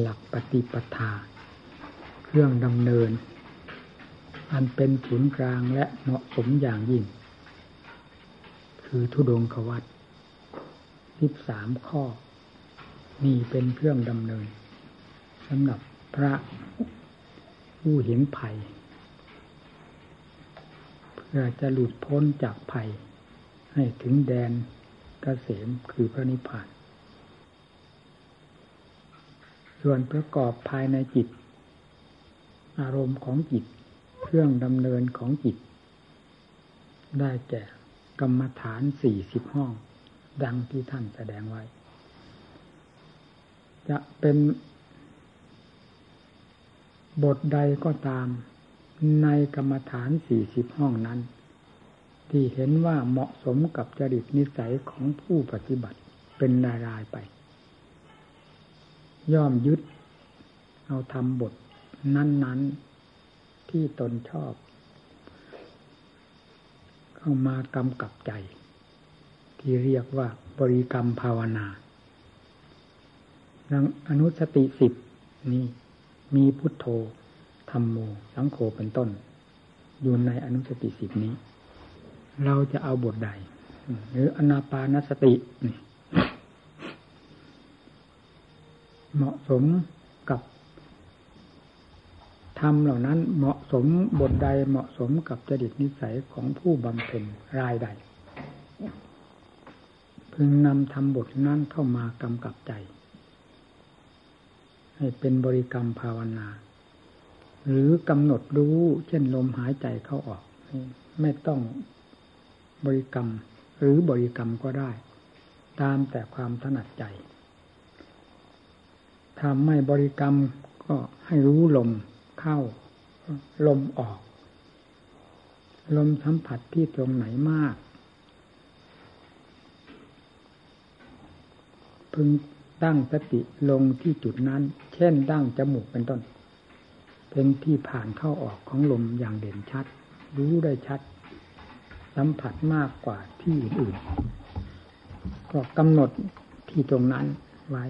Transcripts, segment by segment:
หลักปฏิปทา เครื่องดำเนิน อันเป็นศูนย์กลางและเหมาะสมอย่างยิ่ง คือทุดงควัตสิบสามข้อ นี่เป็นเครื่องดำเนินสำหรับพระผู้เห็นภัย เพื่อจะหลุดพ้นจากภัย ให้ถึงแดนกเกษมคือพระนิพพาน ส่วนประกอบภายในจิต อารมณ์ของจิต เครื่องดำเนินของจิต ได้แก่กรรมฐานสี่สิบห้อง ดังที่ท่านแสดงไว้ จะเป็นบทใดก็ตามในกรรมฐานสี่สิบห้องนั้น ที่เห็นว่าเหมาะสมกับจริตนิสัยของผู้ปฏิบัติเป็นรารายไป ย่อมยึด เอาทำบทนั้น ๆ ที่ตนชอบ เข้ามากำกับใจ ที่เรียกว่าบริกรรมภาวนาดังอนุสติสิบนี้มีพุทโธธรรมโม สังโฆเป็นต้น อยู่ในอนุสติสิบนี้ เราจะเอาบทใด หรืออนาปานสตินี่ เหมาะสมกับธรรมเหล่านั้นเหมาะสมบทใดเหมาะสมกับจริตนิสัยของผู้บำเพ็ญรายใด พึงนำธรรมบทนั้นเข้ามากำกับใจ ให้เป็นบริกรรมภาวนา หรือกำหนดรู้เช่นลมหายใจเข้าออก ไม่ต้องบริกรรมหรือบริกรรมก็ได้ ตามแต่ความถนัดใจ ถ้าไม่บริกรรมก็ให้รู้ลมเข้า ลมออก ลมสัมผัสที่ตรงไหนมาก พึงตั้งสติลงที่จุดนั้น เช่นดั้งจมูกเป็นต้น เป็นที่ผ่านเข้าออกของลมอย่างเด่นชัด รู้ได้ชัด สัมผัสมากกว่าที่อื่นๆก็กำหนดที่ตรงนั้นไว้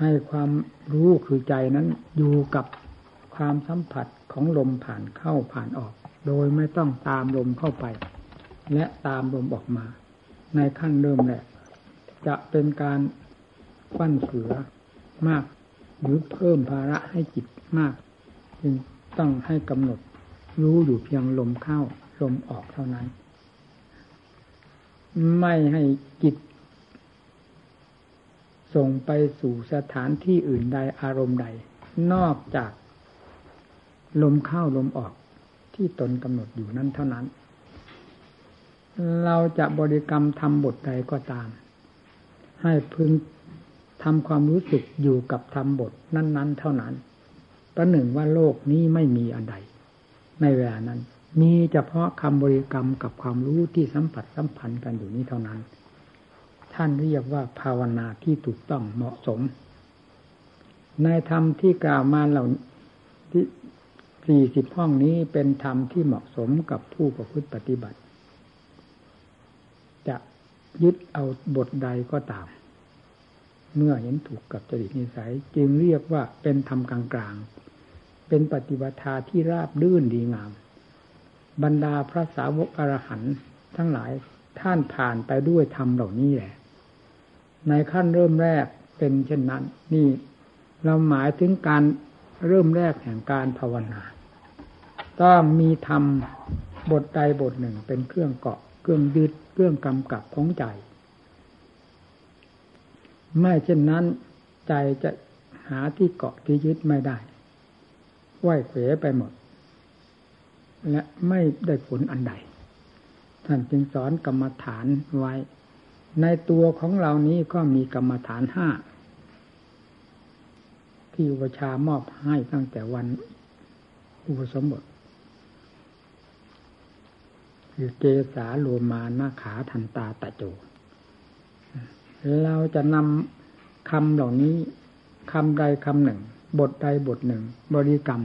ให้ความรู้คือใจนั้นอยู่กับความสัมผัสของลมผ่านเข้าผ่านออก โดยไม่ต้องตามลมเข้าไป และตามลมออกมา ในขั้นเริ่มแรกจะเป็นการปั้นเสือมาก หรือเพิ่มภาระให้จิตมาก จึงต้องให้กำหนดรู้อยู่เพียงลมเข้าลมออกเท่านั้น ไม่ให้จิต ส่งไปสู่สถานที่อื่นใดอารมณ์ใด นอกจากลมเข้าลมออกที่ตนกำหนดอยู่นั้นเท่านั้น เราจะบริกรรมทำบทใดก็ตาม ให้พึงทำความรู้สึกอยู่กับทำบทนั้น ๆ เท่านั้น ประหนึ่งว่าโลกนี้ไม่มีอันใด ในเวลานั้น มีเฉพาะคำบริกรรมกับความรู้ที่สัมผัสสัมพันธ์กันอยู่นี้เท่านั้น ท่านเรียกว่าภาวนาที่ถูกต้องเหมาะสม ในธรรมที่กล่าวมาเหล่าที่สี่สิบห้องนี้เป็นธรรมที่เหมาะสมกับผู้ประพฤติปฏิบัติ จะยึดเอาบทใดก็ตาม เมื่อเห็นถูกกับจริตนิสัย จึงเรียกว่าเป็นธรรมกลางๆ เป็นปฏิบัติที่ราบรื่นดีงาม บรรดาพระสาวกอรหันต์ทั้งหลายท่านผ่านไปด้วยธรรมเหล่านี้แหละ ในขั้นเริ่มแรกเป็นเช่นนั้น นี่เราหมายถึงการเริ่มแรกแห่งการภาวนา ต้องมีธรรมบทใดบทหนึ่งเป็นเครื่องเกาะ เครื่องยึดเครื่องกำกับของใจ ไม่เช่นนั้นใจจะหาที่เกาะที่ยึดไม่ได้ไหวเขวไปหมด และไม่ได้ผลอันใด ท่านจึงสอนกรรมฐานไว้ ในตัวของเรานี้ก็มีกรรมฐานห้าที่อุปชามอบให้ตั้งแต่วันอุปสมบทคือเกสาโลมานาขาทันตาตะโจ เราจะนำคำเหล่านี้คำใดคำหนึ่ง บทใดบทหนึ่ง บริกรรม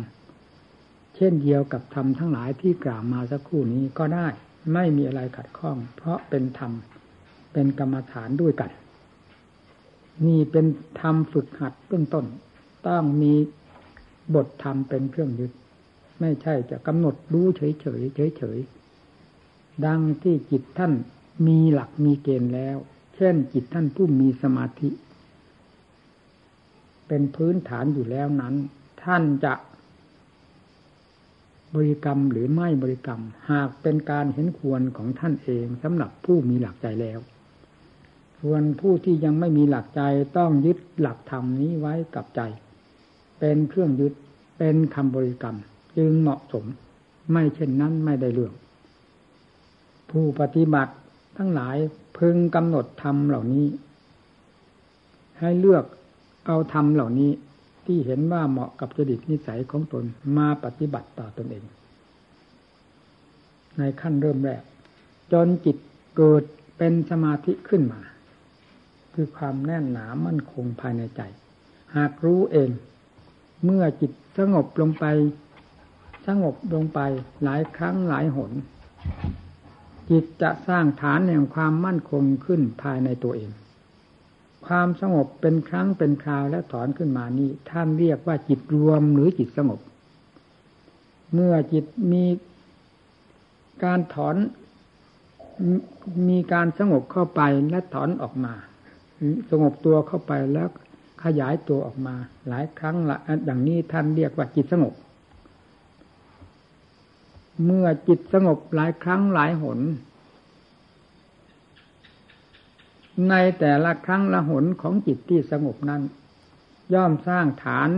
เช่นเดียวกับธรรมทั้งหลายที่กล่าวมาสักครู่นี้ก็ได้ ไม่มีอะไรขัดข้อง เพราะเป็นธรรม เป็นกรรมฐานด้วยกัน นี่เป็นธรรมฝึกหัดต้นต้น ต้องมีบทธรรมเป็นเครื่องยึด ไม่ใช่จะกำหนดรู้เฉยเฉยเฉยเฉยดังที่จิตท่านมีหลักมีเกณฑ์แล้ว เช่นจิตท่านผู้มีสมาธิ เป็นพื้นฐานอยู่แล้วนั้น ท่านจะบริกรรมหรือไม่บริกรรม หากเป็นการเห็นควรของท่านเองสำหรับผู้มีหลักใจแล้ว ส่วนผู้ที่ยังไม่มีหลักใจต้องยึดหลักธรรมนี้ไว้กับใจ เป็นเครื่องยึดเป็นคำบริกรรม จึงเหมาะสม ไม่เช่นนั้นไม่ได้เรื่อง ผู้ปฏิบัติทั้งหลายพึงกำหนดธรรมเหล่านี้ ให้เลือกเอาธรรมเหล่านี้ที่เห็นว่าเหมาะกับจริตนิสัยของตนมาปฏิบัติต่อตนเอง ในขั้นเริ่มแรก จนจิตเกิดเป็นสมาธิขึ้นมา คือความแน่นหนามั่นคงภายในใจ หากรู้เอง เมื่อจิตสงบลงไป สงบลงไปหลายครั้งหลายหน จิตจะสร้างฐานแห่งความมั่นคงขึ้นภายในตัวเอง ความสงบเป็นครั้งเป็นคราวแล้วถอนขึ้นมานี้ท่านเรียกว่าจิตรวมหรือจิตสงบ เมื่อจิตมีการถอนมีการสงบเข้าไปและถอนออกมา สงบตัวเข้าไปแล้วขยายตัวออกมา หลายครั้งละอย่างนี้ท่านเรียกว่าจิตสงบ เมื่อจิตสงบหลายครั้งหลายหน ในแต่ละครั้งละหนของจิตที่สงบนั้น ย่อมสร้างฐาน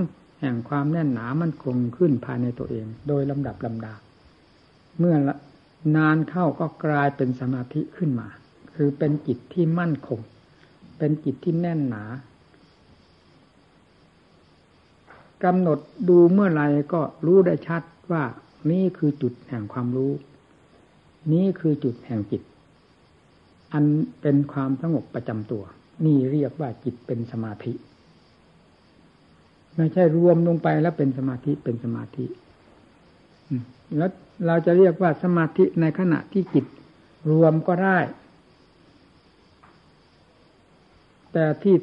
แห่งความแน่นหนามั่นคงขึ้นภายในตัวเอง โดยลำดับลำดา เมื่อนานเข้าก็กลายเป็นสมาธิขึ้นมา คือเป็นจิตที่มั่นคง เป็นจิตที่แน่นหนากำหนดดูเมื่อไรก็รู้ได้ชัดว่านี่คือจุดแห่งความรู้ นี่คือจุดแห่งจิต อันเป็นความสงบประจำตัว นี่เรียกว่าจิตเป็นสมาธิไม่ใช่รวมลงไปแล้วเป็นสมาธิเป็นสมาธิแล้วเราจะเรียกว่าสมาธิในขณะที่จิตรวมก็ได้ แต่ที่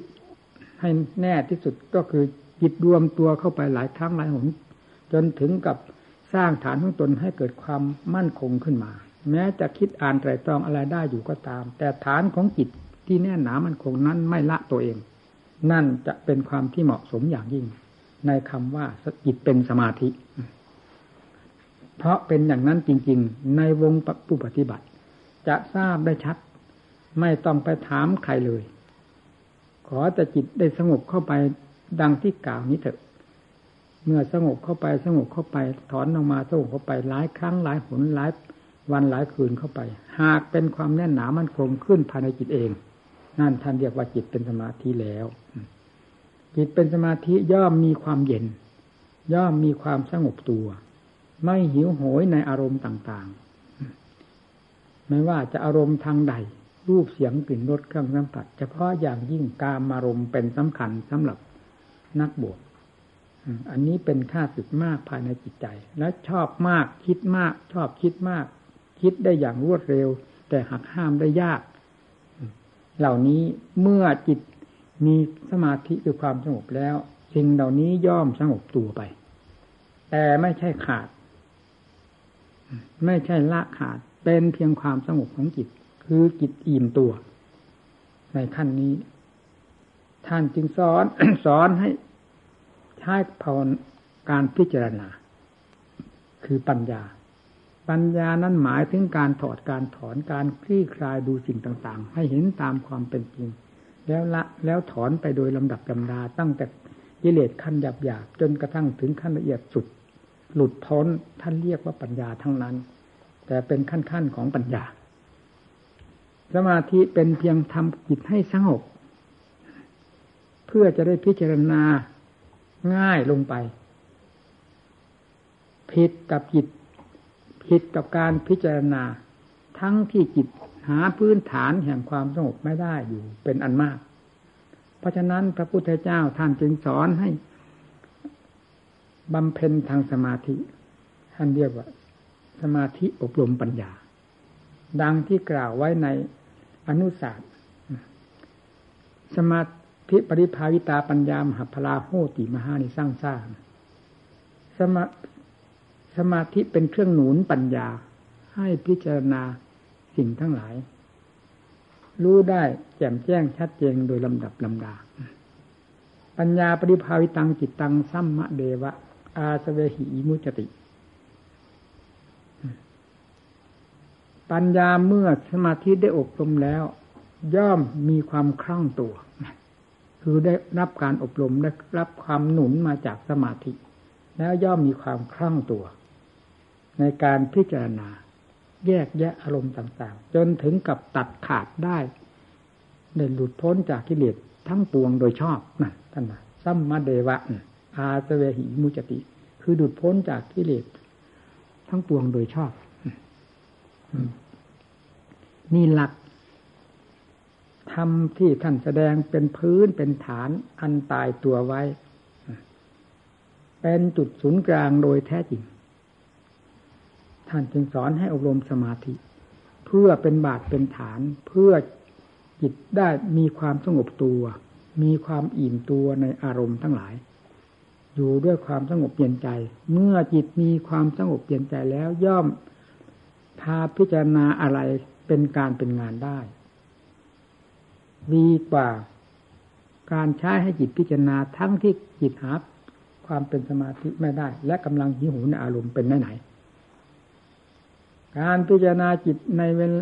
ให้แน่ที่สุดก็คือจิตรวมตัวเข้าไปหลายครั้งหลายหนจนถึงกับสร้างฐานของตนให้เกิดความมั่นคงขึ้นมา แม้จะคิดอ่านไตรตรองอะไรได้อยู่ก็ตาม แต่ฐานของจิตที่แน่หนามั่นคงนั้นไม่ละตัวเอง นั่นจะเป็นความที่เหมาะสมอย่างยิ่ง ในคำว่าจิตเป็นสมาธิ เพราะเป็นอย่างนั้นจริง ๆ ในวงผู้ปฏิบัติ จะทราบได้ชัด ไม่ต้องไปถามใครเลย ขอแต่จิตได้สงบเข้าไปดังที่กล่าวนี้เถอะ เมื่อสงบเข้าไปสงบเข้าไป ถอนออกมาสงบเข้าไปหลายครั้งหลายหนหลายวันหลายคืนเข้าไป หากเป็นความแน่นหนามันคงขึ้นภายในจิตเอง นั่นท่านเรียกว่าจิตเป็นสมาธิแล้ว จิตเป็นสมาธิย่อมมีความเย็น ย่อมมีความสงบตัว ไม่หิวโหยในอารมณ์ต่างๆ ไม่ว่าจะอารมณ์ทางใด รูปเสียงกลิ่นรสเครื่องสัมผัสเฉพาะอย่างยิ่งการอารมณ์เป็นสำคัญสำหรับนักบวชอันนี้เป็นค่าสึกมากภายในจิตใจ และชอบมากคิดมาก ชอบคิดมาก คิดได้อย่างรวดเร็ว แต่หักห้ามได้ยาก เหล่านี้เมื่อจิตมีสมาธิคือความสงบแล้วสิ่งเหล่านี้ย่อมสงบตัวไป แต่ไม่ใช่ขาด ไม่ใช่ละขาด เป็นเพียงความสงบของจิต คือจิตอิ่มตัว ในขั้นนี้ ท่านจึงสอนสอนให้ใช้ภาวนการพิจารณา คือปัญญา ปัญญานั้นหมายถึงการถอดการถอนการคลี่คลายดูสิ่งต่าง ๆ ให้เห็นตามความเป็นจริง แล้วละแล้วถอนไปโดยลำดับลำดาตั้งแต่กิเลสขั้นหยาบๆจนกระทั่งถึงขั้นละเอียดสุด หลุดพ้นท่านเรียกว่าปัญญาทั้งนั้น แต่เป็นขั้นๆของปัญญา สมาธิเป็นเพียงทำจิตให้สงบ เพื่อจะได้พิจารณาง่ายลงไปผิดกับจิตผิดกับการพิจารณา ทั้งที่จิตหาพื้นฐานแห่งความสงบไม่ได้อยู่เป็นอันมาก เพราะฉะนั้นพระพุทธเจ้าท่านจึงสอนให้บำเพ็ญทางสมาธิ ท่านเรียกว่า สมาธิอบรมปัญญา ดังที่กล่าวไว้ใน อนุสาสตร์สมาพิปริภาวิตาปัญญามหาพลาโหติมหานิสร้างสร้างสมาสมาธิเป็นเครื่องหนุนปัญญา ให้พิจารณาสิ่งทั้งหลาย รู้ได้แจ่มแจ้งชัดเจนโดยลำดับลำดา ปัญญาปริภาวิตังจิตตังสัมมะเดวะ อาสเวหิมุจติ ปัญญาเมื่อสมาธิได้อบรมแล้ว ย่อมมีความคล่องตัว คือได้รับการอบรมได้รับความหนุนมาจากสมาธิ แล้วย่อมมีความคล่องตัว ในการพิจารณา แยกแยะอารมณ์ต่างๆ จนถึงกับตัดขาดได้ได้หลุดพ้นจากกิเลสทั้งปวงโดยชอบนั่นท่านนะสัมมาเดวะอาสเวหิมุจติ คือดุดพ้นจากกิเลสทั้งปวงโดยชอบ นี่หลักธรรมที่ท่านแสดงเป็นพื้นเป็นฐานอันตายตัวไว้ เป็นจุดศูนย์กลางโดยแท้จริง ท่านจึงสอนให้อบรมสมาธิ เพื่อเป็นบาทเป็นฐาน เพื่อจิตได้มีความสงบตัว มีความอิ่มตัวในอารมณ์ทั้งหลาย อยู่ด้วยความสงบเย็นใจ เมื่อจิตมีความสงบเย็นใจแล้วย่อม พาพิจารณาอะไรเป็นการเป็นงานได้ ดีกว่าการใช้ให้จิตพิจารณาทั้งที่จิตหาความเป็นสมาธิไม่ได้ และกำลังหิวในอารมณ์เป็นไหนไหน การพิจารณาจิตในเวล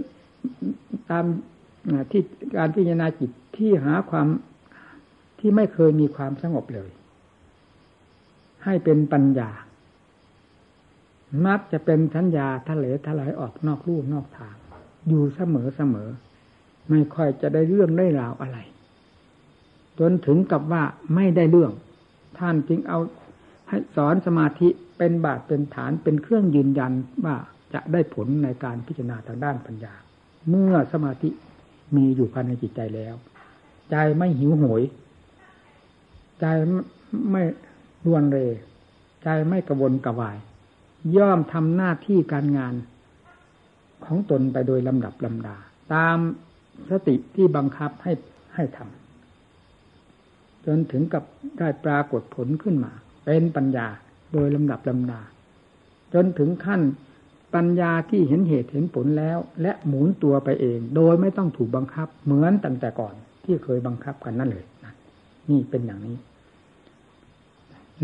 ตามที่การพิจารณาจิตที่หาความที่ไม่เคยมีความสงบเลย ให้เป็นปัญญา มักจะเป็นสัญญาทะเลทลายออกนอกรูนอกทาง อยู่เสมอเสมอ ไม่ค่อยจะได้เรื่องได้ราวอะไร จนถึงกับว่าไม่ได้เรื่อง ท่านจึงเอาให้สอนสมาธิเป็นบาทเป็นฐานเป็นเครื่องยืนยันว่าจะได้ผลในการพิจารณาทางด้านปัญญา เมื่อสมาธิมีอยู่ภายในจิตใจแล้ว ใจไม่หิวโหยใจไม่รวนเร ใจไม่กระวนกระวาย ย่อมทำหน้าที่การงานของตนไปโดยลำดับลำดา ตามสติที่บังคับให้ให้ทำจนถึงกับได้ปรากฏผลขึ้นมา เป็นปัญญาโดยลำดับลำดา จนถึงขั้นปัญญาที่เห็นเหตุเห็นผลแล้ว และหมุนตัวไปเอง โดยไม่ต้องถูกบังคับ เหมือนตั้งแต่ก่อนที่เคยบังคับกันนั่นเลยนะนี่เป็นอย่างนี้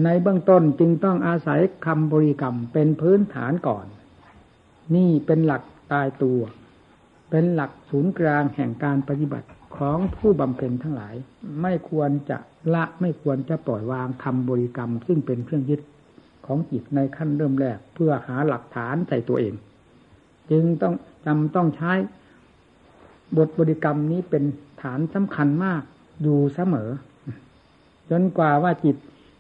ในเบื้องต้นจึงต้องอาศัยคำบริกรรมเป็นพื้นฐานก่อน นี่เป็นหลักตายตัว เป็นหลักศูนย์กลางแห่งการปฏิบัติของผู้บำเพ็ญทั้งหลาย ไม่ควรจะละไม่ควรจะปล่อยวางคำบริกรรม ซึ่งเป็นเครื่องยึดของจิตในขั้นเริ่มแรกเพื่อหาหลักฐานใส่ตัวเอง จึงต้องจำต้องใช้ บทบริกรรมนี้เป็นฐานสำคัญมากอยู่เสมอ จนกว่าว่าจิต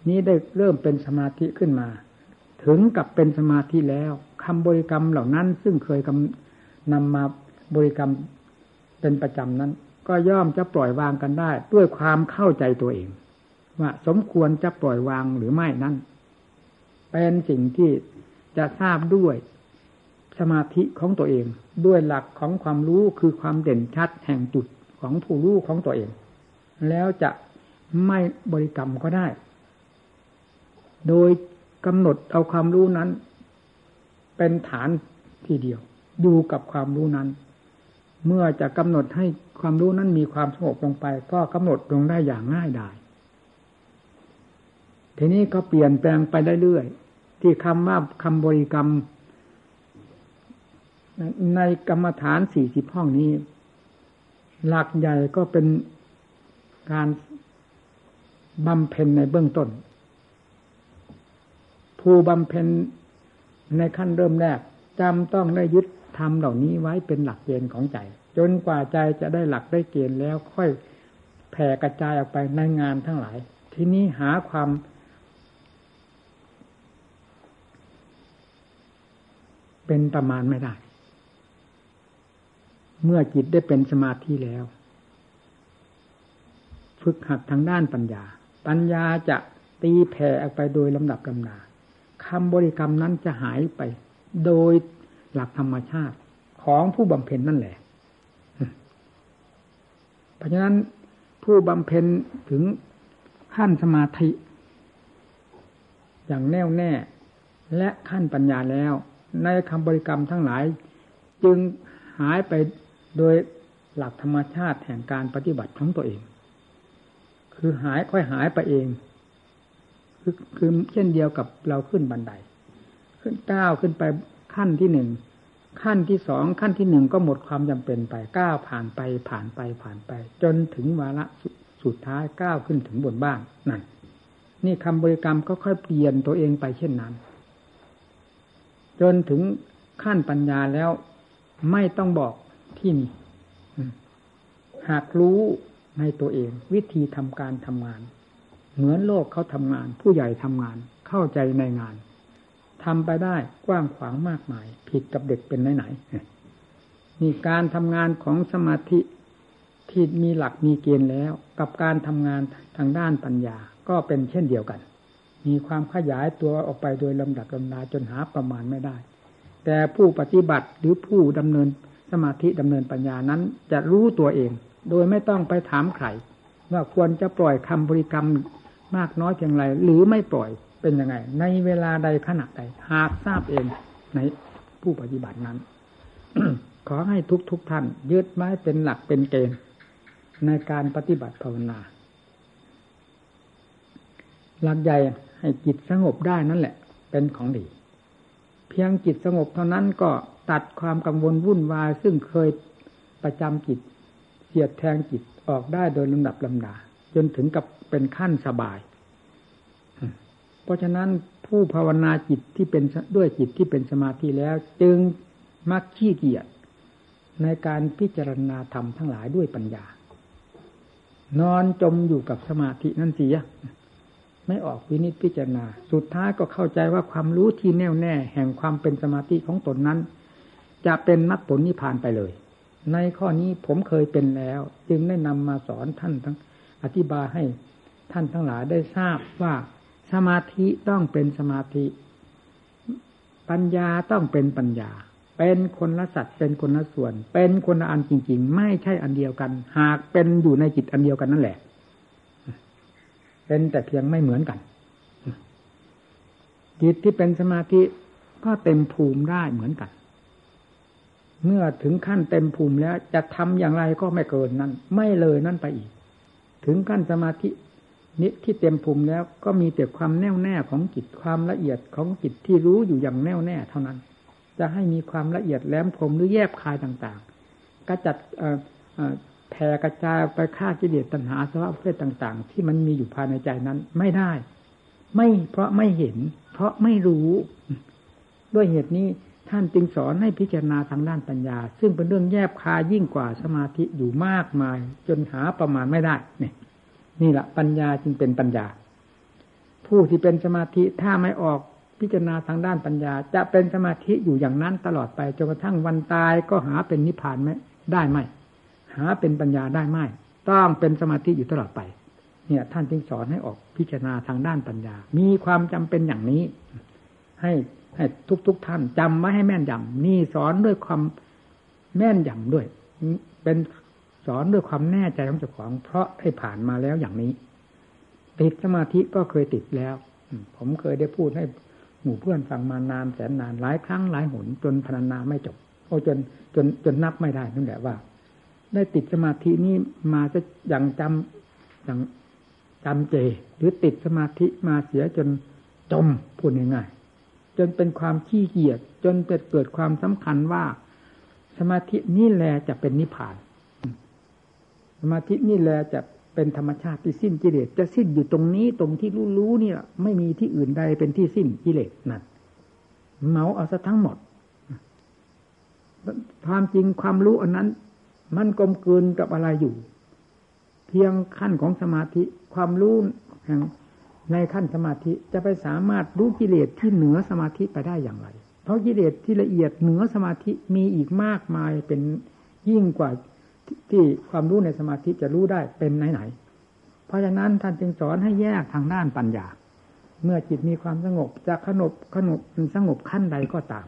นี้ได้เริ่มเป็นสมาธิขึ้นมา ถึงกับเป็นสมาธิแล้วคำบริกรรมเหล่านั้น ซึ่งเคยนำมาบริกรรมเป็นประจำนั้น ก็ย่อมจะปล่อยวางกันได้ ด้วยความเข้าใจตัวเอง ว่าสมควรจะปล่อยวางหรือไม่นั้น เป็นสิ่งที่จะทราบด้วยสมาธิของตัวเอง ด้วยหลักของความรู้คือความเด่นชัดแห่งจุดของผู้รู้ของตัวเอง แล้วจะไม่บริกรรมก็ได้ โดยกำหนดเอาความรู้นั้น เป็นฐานทีเดียวอยู่กับความรู้นั้น เมื่อจะกำหนดให้ความรู้นั้นมีความสงบลงไป ก็กำหนดลงได้อย่างง่ายดายทีนี้ก็เปลี่ยนแปลงไปเรื่อยๆที่คำว่าคำบริกรรม ในกรรมฐานสี่สิบห้องนี้ หลักใหญ่ก็เป็นการบำเพ็ญในเบื้องต้น ผูบำเพ็ญในขั้นเริ่มแรกจำต้องได้ยึดทำเหล่านี้ไว้เป็นหลักเกณฑ์ของใจ จนกว่าใจจะได้หลักได้เกณฑ์แล้วค่อยแผ่กระจายออกไปในงานทั้งหลาย ที่นี้หาความ เป็นประมาณไม่ได้ เมื่อจิตได้เป็นสมาธิแล้ว ฝึกหัดทางด้านปัญญา ปัญญาจะตีแผ่ออกไปโดยลำดับลำนา คำบริกรรมนั้นจะหายไป โดยหลักธรรมชาติของผู้บำเพ็ญนั่นแหละ เพราะฉะนั้นผู้บำเพ็ญถึงขั้นสมาธิ อย่างแน่วแน่ และขั้นปัญญาแล้ว ในคำบริกรรมทั้งหลาย จึงหายไปโดยหลักธรรมชาติแห่งการปฏิบัติของตัวเอง คือหายค่อยหายไปเอง คือคือเช่นเดียวกับเราขึ้นบันได ขึ้นก้าวขึ้นไปขั้นที่หนึ่งขั้นที่สองขั้นที่หนึ่งก็หมดความจำเป็นไปก้าวผ่านไปผ่านไปผ่านไป จนถึงวาระสุดท้ายก้าวขึ้นถึงบนบ้านนั่นนี่คำบริกรรมก็ค่อยเปลี่ยนตัวเองไปเช่นนั้น จนถึงขั้นปัญญาแล้วไม่ต้องบอกที่นี่หากรู้ในตัวเอง วิธีทำการทำงาน เหมือนโลกเขาทำงาน ผู้ใหญ่ทำงานเข้าใจในงานทำไปได้กว้างขวางมากมาย ผิดกับเด็กเป็นไหนๆนี่การทำงานของสมาธิที่มีหลักมีเกณฑ์แล้ว กับการทำงานทางด้านปัญญาก็เป็นเช่นเดียวกัน มีความขยายตัวออกไปโดยลำดับลำดาจนหาประมาณไม่ได้ แต่ผู้ปฏิบัติหรือผู้ดำเนินสมาธิดำเนินปัญญานั้น จะรู้ตัวเอง โดยไม่ต้องไปถามใครว่าควรจะปล่อยคำบริกรรม มากน้อยเพียงไรหรือไม่ปล่อยเป็นยังไง ในเวลาใดขณะใดหากทราบเองในผู้ปฏิบัตินั้น ขอให้ทุกทุกท่านยึดไม้เป็นหลักเป็นเกณฑ์ในการปฏิบัติภาวนา หลักใหญ่ให้จิตสงบได้นั่นแหละ เป็นของดี เพียงจิตสงบเท่านั้นก็ตัดความกังวลวุ่นวายซึ่งเคยประจำจิตเสียดแทงจิตออกได้โดยลำดับลำดา จนถึงกับ เป็นขั้นสบาย เพราะฉะนั้นผู้ภาวนาจิตที่เป็นด้วยจิตที่เป็นสมาธิแล้ว จึงมักขี้เกียจในการพิจารณาธรรมทั้งหลายด้วยปัญญา นอนจมอยู่กับสมาธินั่นเสิยไม่ออกวินิจพิจารณา สุดท้ายก็เข้าใจว่าความรู้ที่แน่วแน่ แห่งความเป็นสมาธิของตนนั้น จะเป็นนักผลนิพพานไปเลย ในข้อนี้ผมเคยเป็นแล้ว จึงได้นำมาสอนท่านทั้งอธิบายให้ ท่านทั้งหลายได้ทราบว่าสมาธิต้องเป็นสมาธิ ปัญญาต้องเป็นปัญญา เป็นคนละสัตว์เป็นคนละส่วน เป็นคนละอันจริง ๆ ไม่ใช่อันเดียวกัน หากเป็นอยู่ในจิตอันเดียวกันนั่นแหละ เป็นแต่เพียงไม่เหมือนกันจิตที่เป็นสมาธิก็เต็มภูมิได้เหมือนกัน เมื่อถึงขั้นเต็มภูมิแล้วจะทำอย่างไรก็ไม่เกินนั้น ไม่เลยนั่นไปอีก ถึงขั้นสมาธิ นิที่เต็มภูมิแล้วก็มีแต่ความแน่วแน่ของจิตความละเอียดของจิตที่รู้อยู่อย่างแน่วแน่เท่านั้น จะให้มีความละเอียดแหลมคมหรือแยบคายต่างๆกระจัดแผ่กระจายไปฆ่ากิเลสตัณหาสภาพเพศต่าง ๆ ที่มันมีอยู่ภายในใจนั้นไม่ได้ ไม่เพราะไม่เห็น เพราะไม่รู้ ด้วยเหตุนี้ท่านจึงสอนให้พิจารณาทางด้านปัญญา ซึ่งเป็นเรื่องแยบคายยิ่งกว่าสมาธิอยู่มากมาย จนหาประมาณไม่ได้เนี่ย นี่แหละปัญญาจึงเป็นปัญญา ผู้ที่เป็นสมาธิถ้าไม่ออกพิจารณาทางด้านปัญญา จะเป็นสมาธิอยู่อย่างนั้นตลอดไปจนกระทั่งวันตายก็หาเป็นนิพพานไม่ได้ไหมหาเป็นปัญญาได้ไหมต้องเป็นสมาธิอยู่ตลอดไป เนี่ย ท่านจึงสอนให้ออกพิจารณาทางด้านปัญญา มีความจำเป็นอย่างนี้ ให้ให้ทุกๆทท่านจำไว้ให้แม่นยำนี่สอนด้วยความแม่นยำด้วย เป็น สอนด้วยความแน่ใจของเจ้าของ เพราะได้ผ่านมาแล้วอย่างนี้ ติดสมาธิก็เคยติดแล้ว ผมเคยได้พูดให้หมู่เพื่อนฟังมานานแสนนานหลายครั้งหลายหนจนพรรณนาไม่จบโอ้จนจนจนนับไม่ได้นั่นแหละว่า ได้ติดสมาธินี้มาจะอย่างจำอย่างจำเจ หรือติดสมาธิมาเสียจนจมพูดง่ายๆจนเป็นความขี้เกียจจนเกิดเกิดความสำคัญว่า สมาธินี่แหละจะเป็นนิพพาน สมาธินี่แหละจะเป็นธรรมชาติที่สิ้นกิเลสจะสิ้นอยู่ตรงนี้ตรงที่รู้รู้นี่แหละไม่มีที่อื่นใดเป็นที่สิ้นกิเลสนั่นเมาเอาซะทั้งหมดความจริงความรู้อันนั้น มันกลมกลืนกับอะไรอยู่ เพียงขั้นของสมาธิความรู้แห่งในขั้นสมาธิจะไปสามารถรู้กิเลสที่เหนือสมาธิไปได้อย่างไร เพราะกิเลสที่ละเอียดเหนือสมาธิมีอีกมากมายเป็นยิ่งกว่า ที่ความรู้ในสมาธิจะรู้ได้เป็นไหนๆเพราะฉะนั้นท่านจึงสอนให้แยกทางด้านปัญญา เมื่อจิตมีความสงบจะขนบขนบสงบขั้นใดก็ตาม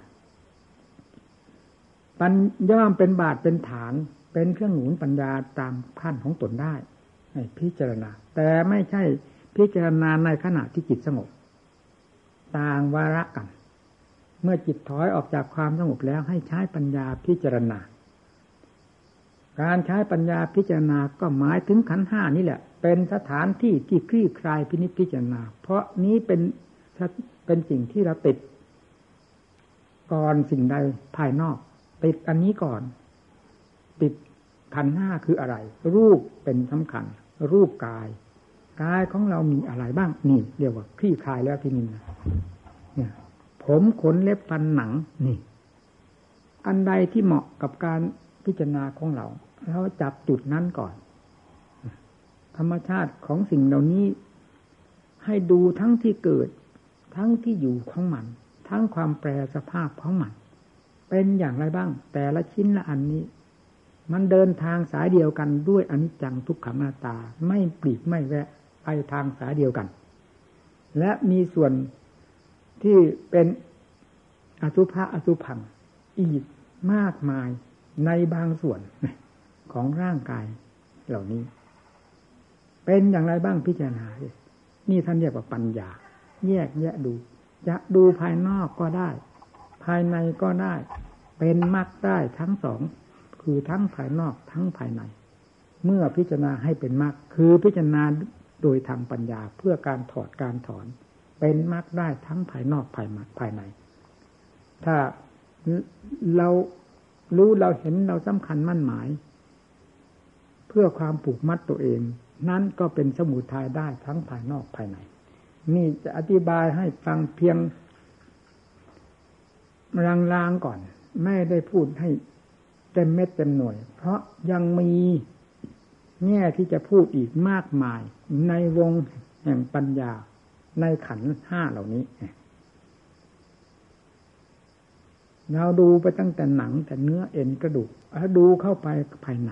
ปัญย่อมเป็นบาทเป็นฐาน เป็นเครื่องหนุนปัญญาตามขั้นของตนได้พิจารณา แต่ไม่ใช่พิจารณาในขณะที่จิตสงบ ต่างวาระกัน เมื่อจิตถอยออกจากความสงบแล้วให้ใช้ปัญญาพิจารณา การใช้ปัญญาพิจารณาก็หมายถึงขันห้านี่แหละ เป็นสถานที่ที่คลี่คลายพินิจพิจารณา เพราะนี้เป็นเป็นสิ่งที่เราติด ก่อนสิ่งใดภายนอกติดอันนี้ก่อนติดขันห้าคืออะไร รูปเป็นสำคัญ รูปกายกายของเรามีอะไรบ้างนี่เรียกว่าคลี่คลายแล้วที่นี่นะเนี่ย ผมขนเล็บฟันหนังนี่ อันใดที่เหมาะกับการ พิจารณาของเราเราจับจุดนั้นก่อน ธรรมชาติของสิ่งเหล่านี้ ให้ดูทั้งที่เกิด ทั้งที่อยู่ของมัน ทั้งความแปรสภาพของมัน เป็นอย่างไรบ้าง แต่ละชิ้นละอันนี้ มันเดินทางสายเดียวกันด้วยอนิจจังทุกขังนาตา ไม่ปลีกไม่แวะไปทางสายเดียวกัน และมีส่วนที่เป็นอสุภะอสุพังอีกมากมาย ในบางส่วนของร่างกายเหล่านี้ เป็นอย่างไรบ้างพิจารณานี่ท่านเรียกว่าปัญญา แยกแยะดู จะดูภายนอกก็ได้ ภายในก็ได้ เป็นมรรคได้ทั้งสอง คือทั้งภายนอกทั้งภายใน เมื่อพิจารณาให้เป็นมรรคคือพิจารณาโดยทางปัญญาเพื่อการถอดการถอน เป็นมรรคได้ทั้งภายนอกภายภายใน ถ้าเรา รู้เราเห็นเราสำคัญมั่นหมาย เพื่อความผูกมัดตัวเอง นั้นก็เป็นสมุทัยได้ทั้งภายนอกภายใน นี่จะอธิบายให้ฟังเพียงลางๆก่อน ไม่ได้พูดให้เต็มเม็ดเต็มหน่วย เพราะยังมีแง่ที่จะพูดอีกมากมายในวงแห่งปัญญาในขันห้าเหล่านี้ เราดูไปตั้งแต่หนังแต่เนื้อเอ็นกระดูกแล้วดูเข้าไปภายใน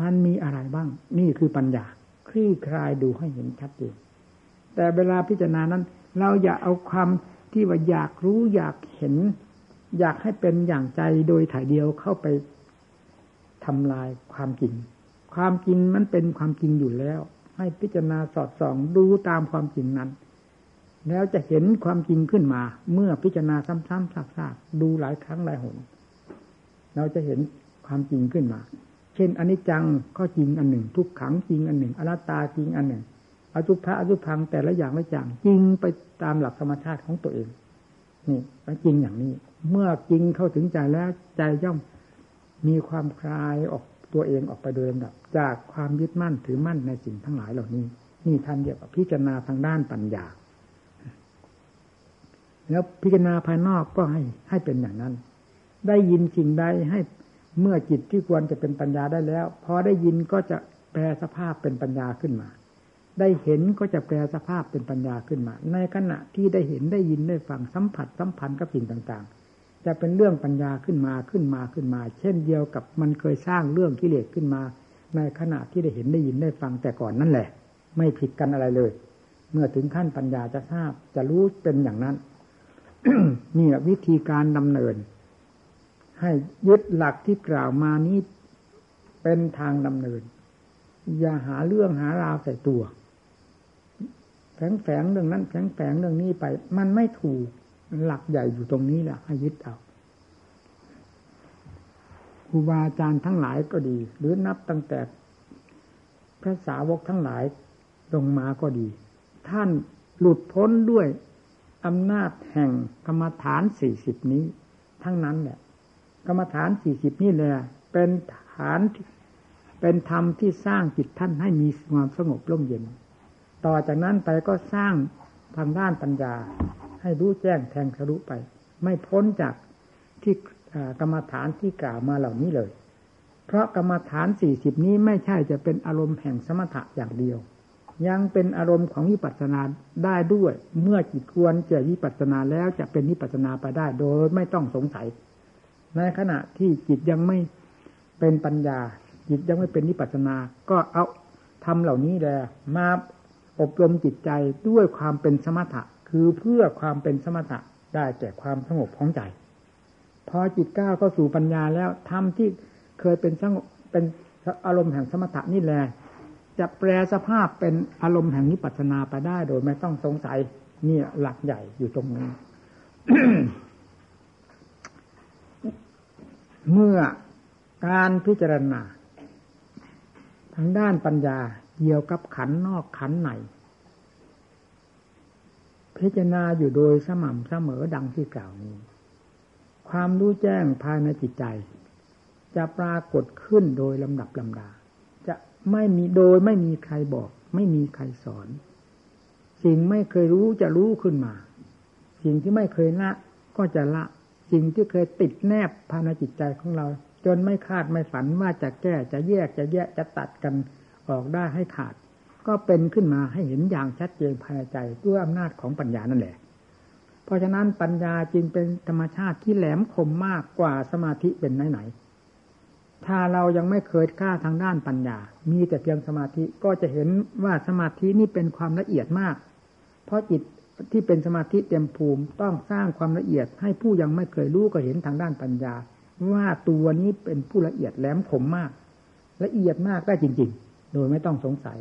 มันมีอะไรบ้าง นี่คือปัญญา คลี่คลายดูให้เห็นชัดเจนแต่เวลาพิจารณานั้น เราอย่าเอาความที่ว่าอยากรู้อยากเห็น อยากให้เป็นอย่างใจโดยถ่ายเดียวเข้าไปทำลายความจริง ความจริงมันเป็นความจริงอยู่แล้ว ให้พิจารณาสอดส่องดูตามความจริงนั้น แล้วจะเห็นความจริงขึ้นมา เมื่อพิจารณาซ้ำๆซากๆดูหลายครั้งหลายหน เราจะเห็นความจริงขึ้นมา เช่นอนิจจังก็จริงอันหนึ่ง ทุกขังจริงอันหนึ่ง อนัตตาจริงอันหนึ่งอสุภะอสุพังแต่ละอย่างละอย่างจริงไปตามหลักธรรมชาติของตัวเอง นี่จริงอย่างนี้ เมื่อจริงเข้าถึงใจแล้วใจย่อมมีความคลายออกตัวเองออกไปโดยลำดับ จากความยึดมั่นถือมั่นในสิ่งทั้งหลายเหล่านี้ นี่ท่านเรียกว่าพิจารณาทางด้านปัญญา แล้วพิจารณาภายนอกก็ให้ให้เป็นอย่างนั้น ได้ยินสิ่งใดให้เมื่อจิตที่ควรจะเป็นปัญญาได้แล้วพอได้ยินก็จะแปลสภาพเป็นปัญญาขึ้นมา ได้เห็นก็จะแปลสภาพเป็นปัญญาขึ้นมา ในขณะที่ได้เห็นได้ยินได้ฟังสัมผัสสัมพันธ์กับสิ่งต่างๆ จะเป็นเรื่องปัญญาขึ้นมาขึ้นมาขึ้นมา เช่นเดียวกับมันเคยสร้างเรื่องกิเลสขึ้นมา ในขณะที่ได้เห็นได้ยินได้ฟังแต่ก่อนนั่นแหละ ไม่ผิดกันอะไรเลย เมื่อถึงขั้นปัญญาจะทราบจะรู้เป็นอย่างนั้น นี่วิธีการดำเนิน ให้ยึดหลักที่กล่าวมานี้เป็นทางดำเนิน อย่าหาเรื่องหาราวใส่ตัว แฝงแฝงเรื่องนั้นแฝงแฝงเรื่องนี้ไป มันไม่ถูกหลักใหญ่อยู่ตรงนี้แหละให้ยึดเอาครูบาอาจารย์ทั้งหลายก็ดี หรือนับตั้งแต่พระสาวกทั้งหลายลงมาก็ดี ท่านหลุดพ้นด้วย อำนาจแห่งกรรมฐานสี่สิบนี้ ทั้งนั้นแหละกรรมฐานสี่สิบนี่แหละเป็นฐานเป็นธรรมที่สร้างจิตท่านให้มีความสงบร่มเย็น ต่อจากนั้นไปก็สร้างทางด้านปัญญา ให้รู้แจ้งแทงทะลุไป ไม่พ้นจากที่กรรมฐานที่กล่าวมาเหล่านี้เลย เพราะกรรมฐานสี่สิบนี้ไม่ใช่จะเป็นอารมณ์แห่งสมถะอย่างเดียว ยังเป็นอารมณ์ของวิปัสสนาได้ด้วย เมื่อจิตควรจะวิปัสสนาแล้วจะเป็นวิปัสสนาไปได้โดยไม่ต้องสงสัย ในขณะที่จิตยังไม่เป็นปัญญา จิตยังไม่เป็นวิปัสสนา ก็เอาทำเหล่านี้แหละมาอบรมจิตใจด้วยความเป็นสมถะ คือเพื่อความเป็นสมถะได้แก่ความสงบของใจ พอจิตก้าวเข้าสู่ปัญญาแล้วทำที่เคยเป็นสงบเป็นอารมณ์แห่งสมถะนี่แหละ จะแปลสภาพเป็นอารมณ์แห่งนิปัสนาไปได้โดยไม่ต้องสงสัยนี่หลักใหญ่อยู่ตรงนี้ เมื่อการพิจารณา ทางด้านปัญญาเกี่ยวกับขันนอกขันในพิจารณาอยู่โดยสม่ำเสมอดังที่กล่าวนี้ ความรู้แจ้งภายในจิตใจ จะปรากฏขึ้นโดยลำดับลำดา ไม่มีโดยไม่มีใครบอก ไม่มีใครสอน สิ่งไม่เคยรู้จะรู้ขึ้นมา สิ่งที่ไม่เคยละก็จะละ สิ่งที่เคยติดแนบภายในจิตใจของเรา จนไม่คาดไม่ฝันว่าจะแก้จะแยกจะแยกจะตัดกันออกได้ให้ขาด ก็เป็นขึ้นมาให้เห็นอย่างชัดเจนภายในใจด้วยอำนาจของปัญญานั่นแหละ เพราะฉะนั้นปัญญาจึงเป็นธรรมชาติที่แหลมคมมากกว่าสมาธิเป็นไหนไหน ถ้าเรายังไม่เคยกล้าทางด้านปัญญา มีแต่เพียงสมาธิก็จะเห็นว่าสมาธินี่เป็นความละเอียดมาก เพราะจิตที่เป็นสมาธิเต็มภูมิต้องสร้างความละเอียด ให้ผู้ยังไม่เคยรู้ก็เห็นทางด้านปัญญา ว่าตัวนี้เป็นผู้ละเอียดแหลมคมมาก ละเอียดมากได้จริง ๆ โดยไม่ต้องสงสัย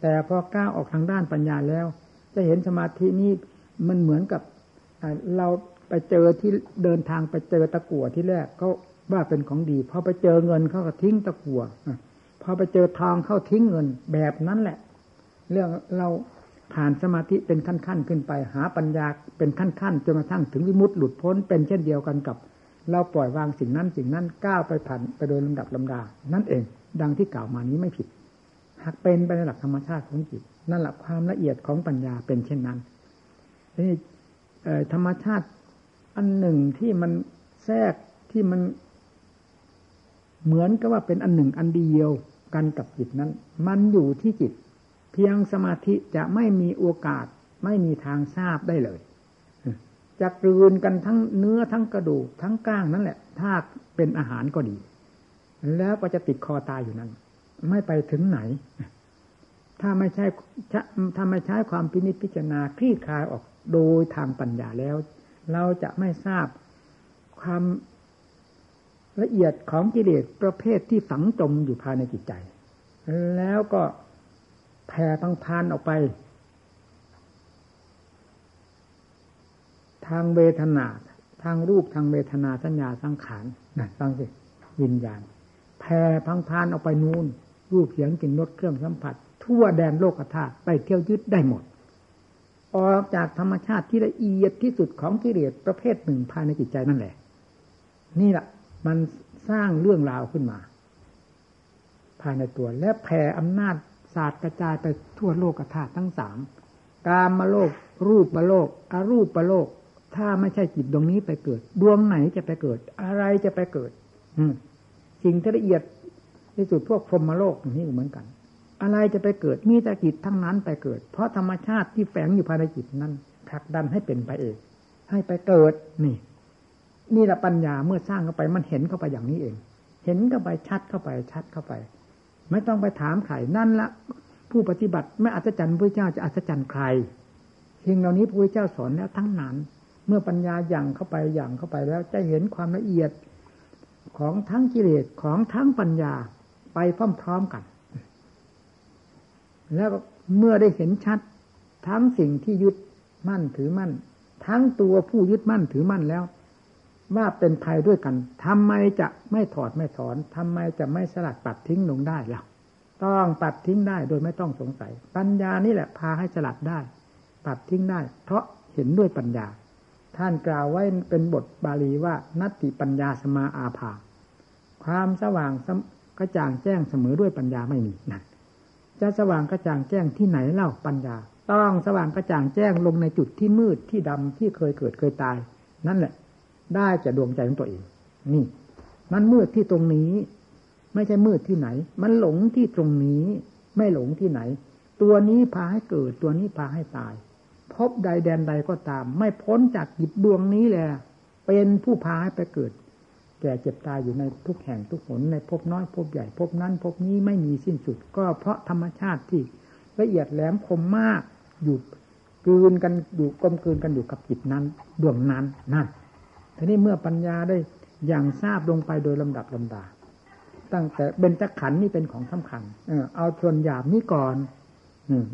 แต่พอก้าวออกทางด้านปัญญาแล้ว จะเห็นสมาธินี้มันเหมือนกับเราไปเจอที่เดินทางไปเจอตะกั่วที่แรกเขา ว่าเป็นของดีพอไปเจอเงินเขาก็ทิ้งตะกัวพอไปเจอทองเข้าทิ้งเงินแบบนั้นแหละ เรื่องเราผ่านสมาธิเป็นขั้นๆขึ้นไป หาปัญญาเป็นขั้นๆจนกระทั่งถึงวิมุตติหลุดพ้นเป็นเช่นเดียวกันกับ เราปล่อยวางสิ่งนั้นสิ่งนั้นก้าวไปผ่านไปโดยลำดับลำดา นั่นเอง ดังที่กล่าวมานี้ไม่ผิด หากเป็นไปในหลักธรรมชาติของจิตนั่นแหละความละเอียดของปัญญาเป็นเช่นนั้นนี่ธรรมชาติอันหนึ่งที่มันแทรกที่มัน เหมือนกับว่าเป็นอันหนึ่งอันเดียวกันกับจิตนั้น มันอยู่ที่จิต เพียงสมาธิจะไม่มีโอกาสไม่มีทางทราบได้เลยจะกลืนกันทั้งเนื้อทั้งกระดูกทั้งก้างนั่นแหละ ถ้าเป็นอาหารก็ดี แล้วก็จะติดคอตายอยู่นั้น ไม่ไปถึงไหน ถ้าไม่ใช่ถ้าไม่ใช้ความพินิจพิจารณาคลี่คลายออกโดยทางปัญญาแล้ว เราจะไม่ทราบความ ละเอียดของกิเลสประเภทที่ฝังจมอยู่ภายในจิตใจ แล้วก็แผ่พังพานออกไป ทางเวทนา ทางรูปทางเวทนาสัญญาสังขารนั่นฟังสิวิญญาณแผ่พังพานออกไปนูน่นรูปเสียงกลิ่นรสเครื่องสัมผัส ทั่วแดนโลกธาตุไปเที่ยวยึดได้หมด ออกจากธรรมชาติที่ละเอียดที่สุดของกิเลสประเภทหนึ่งภายในจิตใจนั่นแหละ นี่แหละ มันสร้างเรื่องราวขึ้นมา ภายในตัว และแผ่อำนาจศาสตร์กระจายไปทั่วโลกธาตุทั้งสามกามมาโลก รูปมาโลกอารูปมาโลก ถ้าไม่ใช่จิตดวงนี้ไปเกิด ดวงไหนจะไปเกิด อะไรจะไปเกิด อืสิ่งที่ละเอียดที่สุดพวกพรหมโลกนี่เหมือนกัน อะไรจะไปเกิดมีแต่จิตทั้งนั้นไปเกิด เพราะธรรมชาติที่แฝงอยู่ภายในจิตนั้นผลักดันให้เป็นไปเองให้ไปเกิดนี่ นี่แหละปัญญาเมื่อสร้างเข้าไปมันเห็นเข้าไปอย่างนี้เอง เห็นเข้าไปชัดเข้าไปชัดเข้าไป ไม่ต้องไปถามใครนั่นละผู้ปฏิบัติไม่อัศจรรย์พระเจ้าจะอัศจรรย์ใครสิ่งเหล่านี้พระเจ้าสอนแล้วทั้งนั้นเมื่อปัญญาอย่างเข้าไปอย่างเข้าไปแล้วจะเห็นความละเอียดของทั้งกิเลสของทั้งปัญญาไปพร้อมๆกัน แล้วเมื่อได้เห็นชัด ทั้งสิ่งที่ยึดมั่นถือมั่น ทั้งตัวผู้ยึดมั่นถือมั่นแล้ว ว่าเป็นภัยด้วยกันทำไมจะไม่ถอดไม่ถอนทำไมจะไม่สลัดปัดทิ้งลงได้ล่ะต้องปัดทิ้งได้โดยไม่ต้องสงสัย ปัญญานี่แหละพาให้สลัดได้ ปัดทิ้งได้ เพราะเห็นด้วยปัญญา ท่านกล่าวไว้เป็นบทบาลีว่านัตติปัญญาสมาอาภา ความสว่างกระจ่างแจ้งเสมอด้วยปัญญาไม่มีนั่นจะสว่างกระจ่างแจ้งที่ไหนเล่าปัญญา ต้องสว่างกระจ่างแจ้งลงในจุดที่มืดที่ดำที่เคยเกิดเคยตาย นั่นแหละ ได้จะดวงใจของตัวเอง นี่ มันมืดที่ตรงนี้ ไม่ใช่มืดที่ไหน มันหลงที่ตรงนี้ ไม่หลงที่ไหน ตัวนี้พาให้เกิด ตัวนี้พาให้ตาย พบใดแดนใดก็ตาม ไม่พ้นจากจิตดวงนี้แหละเป็นผู้พาให้ไปเกิด แก่เจ็บตายอยู่ในทุกแห่งทุกหนในภพน้อยภพใหญ่ภพนั้นภพนี้ไม่มีสิ้นสุด ก็เพราะธรรมชาติที่ละเอียดแหลมคมมากอยู่กืนกันอยู่กลมกืนกันอยู่กับจิตนั้นดวงนั้นนั่น ทีนี้เมื่อปัญญาได้อย่างทราบลงไปโดยลำดับลำดา ตั้งแต่เบญจขันธ์นี่เป็นของสำคัญ เออเอาส่วนหยาบนี่ก่อน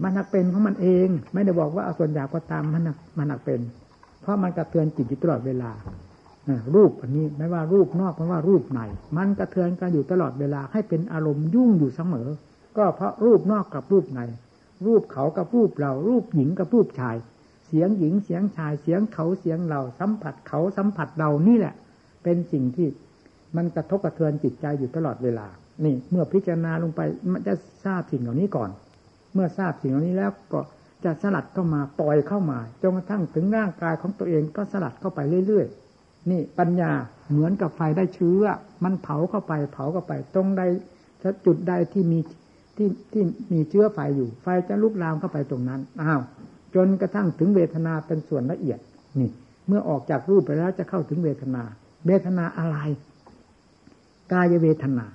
มันหนักเป็นของมันเอง ไม่ได้บอกว่าเอาส่วนหยาบก็ตามมันหนักมันหนักเป็น เพราะมันกระเทือนจิตอยู่ตลอดเวลารูปอันนี้ไม่ว่ารูปนอกไม่ว่ารูปในมันกระเทือนกันอยู่ตลอดเวลาให้เป็นอารมณ์ยุ่งอยู่เสมอ ก็เพราะรูปนอกกับรูปในรูปเขากับรูปเรา รูปหญิงกับรูปชาย สียงหญิงเสียงชายเสียงเขาเสียงเราสัมผัสเขาสัมผัสเรานี่แหละ เป็นสิ่งที่มันกระทบกระเทือนจิตใจอยู่ตลอดเวลา นี่ เมื่อพิจารณาลงไปมันจะทราบสิ่งเหล่านี้ก่อน เมื่อทราบสิ่งเหล่านี้แล้วก็จะสลัดเข้ามาปล่อยเข้ามาจนกระทั่งถึงร่างกายของตัวเองก็สลัดเข้าไปเรื่อยๆนี่ปัญญาเหมือนกับไฟได้เชื้อ มันเผาเข้าไป เผาเข้าไป ตรงใดจุดใดที่มีที่ที่มีเชื้อไฟอยู่ ไฟจะลุกลามเข้าไปตรงนั้นอ้าว จนกระทั่งถึงเวทนาเป็นส่วนละเอียดนี่ เมื่อออกจากรูปไปแล้วจะเข้าถึงเวทนา เวทนาอะไร กายเวทนา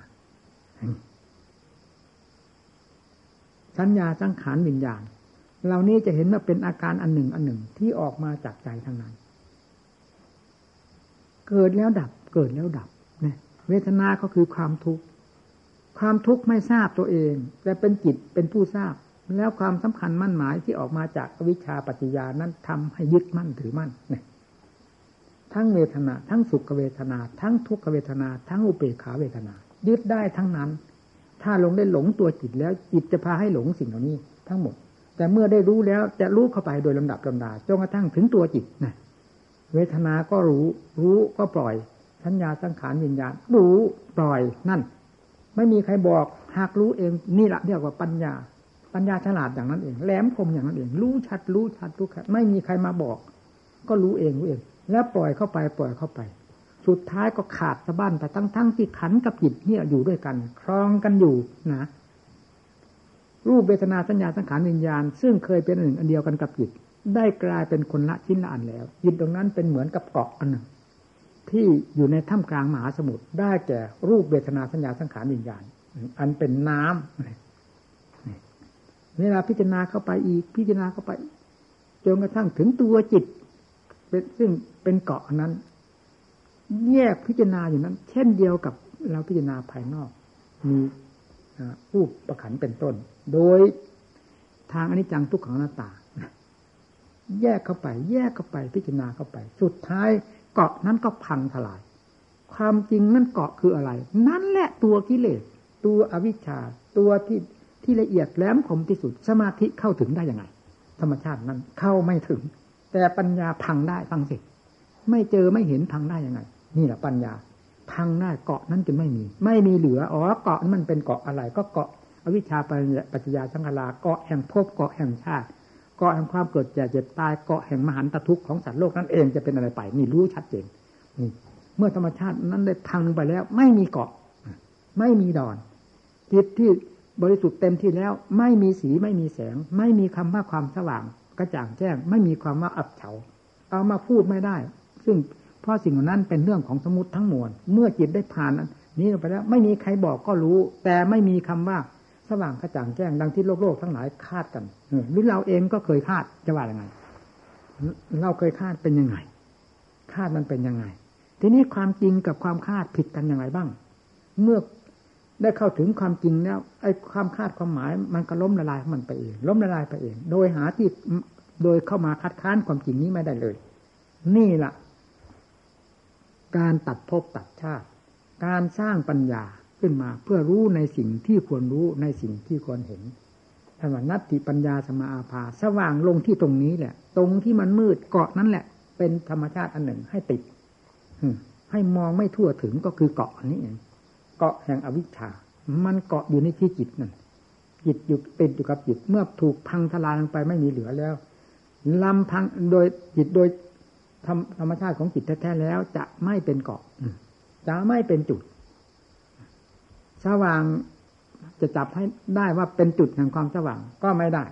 สัญญาสังขารวิญญาณ เหล่านี้จะเห็นว่าเป็นอาการอันหนึ่งอันหนึ่งที่ออกมาจากใจทั้งนั้น เกิดแล้วดับ เกิดแล้วดับเนี่ยเวทนาก็คือความทุกข์ ความทุกข์ไม่ทราบตัวเอง แต่เป็นจิตเป็นผู้ทราบ แล้วความสำคัญมั่นหมายที่ออกมาจากวิชาปัจจญานั้นทำให้ยึดมั่นถือมั่นเนี่ยทั้งเวทนา ทั้งสุขเวทนา ทั้งทุกขเวทนา ทั้งอุเบกขาเวทนา ยึดได้ทั้งนั้น ถ้าลงได้หลงตัวจิตแล้วจิตจะพาให้หลงสิ่งเหล่านี้ทั้งหมด แต่เมื่อได้รู้แล้วจะรู้เข้าไปโดยลำดับลำดาจนกระทั่งถึงตัวจิตนะเวทนา ก็รู้ รู้ก็ปล่อย สัญญาสังขารวิญญาณรู้ปล่อยนั่น ไม่มีใครบอก หากรู้เองนี่แหละเรียกว่าปัญญา ปัญญาฉลาดอย่างนั้นเอง แหลมคมอย่างนั้นเอง รู้ชัด รู้ชัดรู้ชัดไม่มีใครมาบอก ก็รู้เองรู้เอง แล้วปล่อยเข้าไปปล่อยเข้าไป สุดท้ายก็ขาดสะบั้นแต่ทั้งทั้งที่ขันกับจิตเนี่ยอยู่ด้วยกัน ครองกันอยู่นะรูปเวทนาสัญญาสังขารวิญญาณ ซึ่งเคยเป็นหนึ่งอันเดียวกันกับจิต ได้กลายเป็นคนละชิ้นละอันแล้วจิตตรงนั้นเป็นเหมือนกับเกาะอันหนึ่งที่อยู่ในถ้ำกลางมหาสมุทรได้แก่รูปเวทนาสัญญาสังขารวิญญาณ อันเป็นน้ำ เวลาพิจารณาเข้าไปอีก พิจารณาเข้าไปจนกระทั่งถึงตัวจิตเป็นซึ่งเป็นเกาะนั้น แยกพิจารณาอยู่นั้น เช่นเดียวกับเราพิจารณาภายนอก มีรูปประขันเป็นต้น โดยทางอนิจจังทุกขังหน้าตา แยกเข้าไป แยกเข้าไปพิจารณาเข้าไป สุดท้ายเกาะนั้นก็พังทลาย ความจริงนั่นเกาะคืออะไร นั่นแหละตัวกิเลส ตัวอวิชชา ตัวที่ ที่ละเอียดแหลมคมที่สุด สมาธิเข้าถึงได้ยังไง ธรรมชาตินั้นเข้าไม่ถึง แต่ปัญญาพังได้ฟังสิไม่เจอไม่เห็นพังได้ยังไง นี่แหละปัญญาพังได้เกาะนั้นจะไม่มี ไม่มีเหลืออ๋อเกาะมันเป็นเกาะอะไร ก็เกาะอวิชชาปัญญาสังขาราเกาะแห่งภพเกาะแห่งชาติเกาะแห่งความเกิดแก่เจ็บตายเกาะแห่งมหันตทุกข์ของสัตว์โลกนั่นเองจะเป็นอะไรไป นี่รู้ชัดเจนนี่เมื่อธรรมชาตินั้นได้พังไปแล้ว ไม่มีเกาะ ไม่มีดอนจิตที่ บริสุทธิ์เต็มที่แล้ว ไม่มีสีไม่มีแสง ไม่มีคำว่าความสว่าง กระจ่างแจ้ง ไม่มีความว่าอับเฉา เอามาพูดไม่ได้ ซึ่งเพราะสิ่งนั้นเป็นเรื่องของสมุติทั้งมวลเมื่อจิตได้ผ่านนี้ไปแล้ว ไม่มีใครบอกก็รู้ แต่ไม่มีคำว่าสว่างกระจ่างแจ้งดังที่โลกโลกทั้งหลายคาดกันหรือเราเองก็เคยคาดจะว่าอย่างไง เราเคยคาดเป็นยังไง คาดมันเป็นยังไง ทีนี้ความจริงกับความคาดผิดกันอย่างไรบ้าง เมื่อ ได้เข้าถึงความจริงแล้วไอ้ความคาดความหมาย มันก็ล้มละลายมันไปเอง ล้มละลายไปเอง โดยหาที่โดยเข้ามาคัดค้านความจริงนี้ไม่ได้เลย นี่แหละการตัดภพตัดชาติ การสร้างปัญญาขึ้นมา เพื่อรู้ในสิ่งที่ควรรู้ในสิ่งที่ควรเห็นธรรมนัตติปัญญาสมาอาภา สว่างลงที่ตรงนี้แหละ ตรงที่มันมืดเกาะนั้นแหละ เป็นธรรมชาติอันหนึ่งให้ติดให้มองไม่ทั่วถึงก็คือเกาะนี้เอง เกาะแห่งอวิชชา มันเกาะอยู่ในที่จิตนั่นจิตอยู่เป็นอยู่กับจิตเมื่อถูกพังทลายลงไปไม่มีเหลือแล้วลำพังโดยจิตโดยธรรมชาติของจิตแท้ๆแล้ว จะไม่เป็นเกาะจะไม่เป็นจุดสว่างจะจับให้ได้ว่าเป็นจุดแห่งความสว่างก็ไม่ได้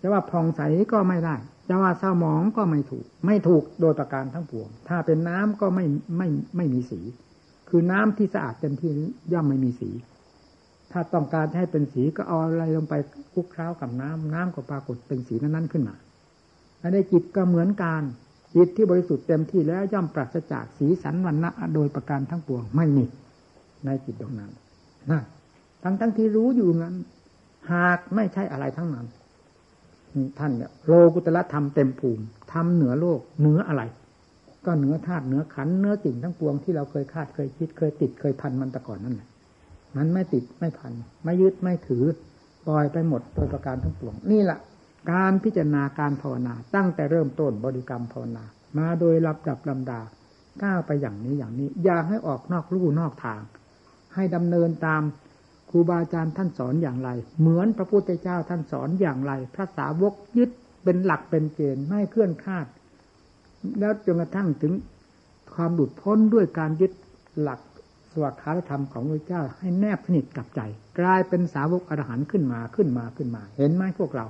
จะว่าผ่องใสก็ไม่ได้จะว่าเศร้าหมองก็ไม่ถูก ไม่ถูกโดยประการทั้งปวง ถ้าเป็นน้ำก็ไม่ไม่ไม่มีสี คือน้ำที่สะอาดเต็มที่ย่อมไม่มีสี ถ้าต้องการให้เป็นสีก็เอาอะไรลงไปคลุกเคล้ากับน้ำน้ำก็ปรากฏเป็นสีนั้นๆขึ้นมาอันนี้จิตก็เหมือนการจิตที่บริสุทธิ์เต็มที่แล้วย่อมปราศจากสีสันวันณะโดยประการทั้งปวงไม่มีในจิตตรงนั้นนะทั้งทั้งที่รู้อยู่นั้น หากไม่ใช่อะไรทั้งนั้น ท่านเนี่ยโลกุตละธรรมเต็มภูมิทำเหนือโลกเหนืออะไร ก็เหนือธาตุเหนือขันเนื้อสิ่งทั้งปวงที่เราเคยคาดเคยคิดเคยติดเคยพันมันแต่ก่อนนั่นแหละมันไม่ติดไม่พัน ไม่ยึดไม่ถือปล่อยไปหมดโดยประการทั้งปวงนี่แหละการพิจารณาการภาวนา ตั้งแต่เริ่มต้นบริกรรมภาวนา มาโดยลำดับลำดาก้าวไปอย่างนี้อย่างนี้ อย่าให้ออกนอกลู่นอกทาง ให้ดำเนินตามครูบาอาจารย์ท่านสอนอย่างไร เหมือนพระพุทธเจ้าท่านสอนอย่างไร พระสาวกยึดเป็นหลักเป็นเกณฑ์ไม่เคลื่อนคาด แล้วจนกระทั่งถึงความหลุดพ้นด้วยการยึดหลักสวัสดิธรรมของพระเจ้า ให้แนบสนิทกับใจ กลายเป็นสาวกอรหันต์ขึ้นมาขึ้นมาขึ้นมา เห็นไหมพวกเรา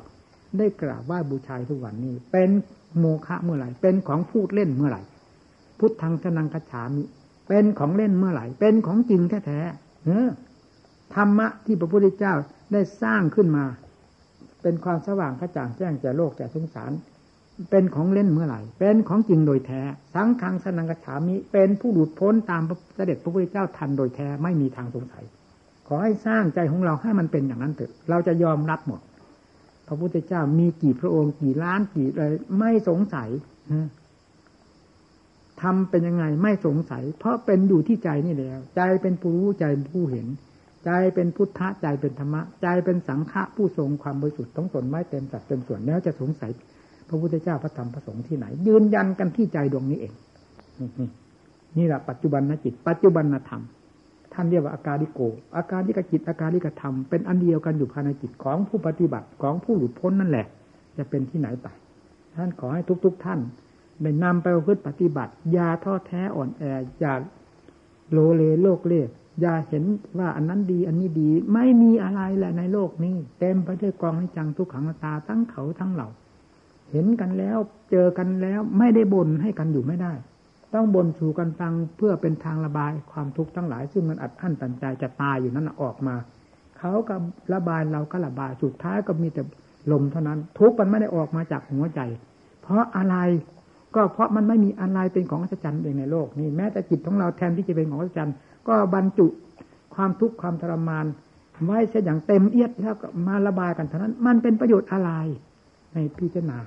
ได้กราบไหว้บูชาทุกวันนี้ เป็นโมฆะเมื่อไหร่ เป็นของพูดเล่นเมื่อไหร่ พุทธังชนังกฉามิ เป็นของเล่นเมื่อไหร่ เป็นของจริงแท้ๆเออธรรมะที่พระพุทธเจ้าได้สร้างขึ้นมา เป็นความสว่างกระจ่างแจ้งแก่โลกแก่สงสาร เป็นของเล่นเมื่อไหร่ เป็นของจริงโดยแท้ สังฆังสนังกฉามิ เป็นผู้หลุดพ้นตามเสด็จพระพุทธเจ้าทันโดยแท้ไม่มีทางสงสัย ขอให้สร้างใจของเราให้มันเป็นอย่างนั้นเถอะ เราจะยอมรับหมด พระพุทธเจ้ามีกี่พระองค์กี่ล้านกี่อะไรไม่สงสัยทำเป็นยังไงไม่สงสัย เพราะเป็นอยู่ที่ใจนี่แล้ว ใจเป็นผู้รู้ใจผู้เห็น ใจเป็นพุทธะใจเป็นธรรมะ ใจเป็นสังฆะผู้ทรงความบริสุทธิ์ต้องตนไม่เต็มสัดเต็มส่วนแล้วจะสงสัย ระพุทธเจ้าพระธรรมพระสงฆ์ที่ไหน ยืนยันกันที่ใจดวงนี้เอง นี่แหละปัจจุบันนจิต ปัจจุบันนธรรม ท่านเรียกว่าอาการิโก อาการิกจิตอาการิกธรรมเป็นอันเดียวกันอยู่ภายในจิตของผู้ปฏิบัติของผู้หลุดพ้นนั่นแหละ จะเป็นที่ไหนไป ท่านขอให้ทุก ๆทท่านได้นำไปประพฤติปฏิบัติอย่าท้อแท้อ่อนแออย่าโลเลโลกเล่อย่าเห็นว่าอันนั้นดีอันนี้ดี ไม่มีอะไรแหละในโลกนี้ เต็มไปด้วยกองให้จังทุกขังตาทั้งเขาทั้งเหล่า เห็นกันแล้ว เจอกันแล้วไม่ได้บ่นให้กันอยู่ไม่ได้ ต้องบ่นสู่กันฟังเพื่อเป็นทางระบายความทุกข์ทั้งหลาย ซึ่งมันอัดอั้นตันใจจะตายอยู่นั้นออกมาเขาก็ระบายเราก็ระบายสุดท้ายก็มีแต่ลมเท่านั้น ทุกมันไม่ได้ออกมาจากหัวใจ เพราะอะไรก็เพราะมันไม่มีอะไรเป็นของอัศจรรย์เองในโลกนี้แม้แต่จิตของเราแทนที่จะเป็นของอัศจรรย์ก็บรรจุความทุกข์ความทรมานไว้เสียอย่างเต็มเอียดแล้วก็มาระบายกันเท่านั้น มันเป็นประโยชน์อะไรในพิจารณา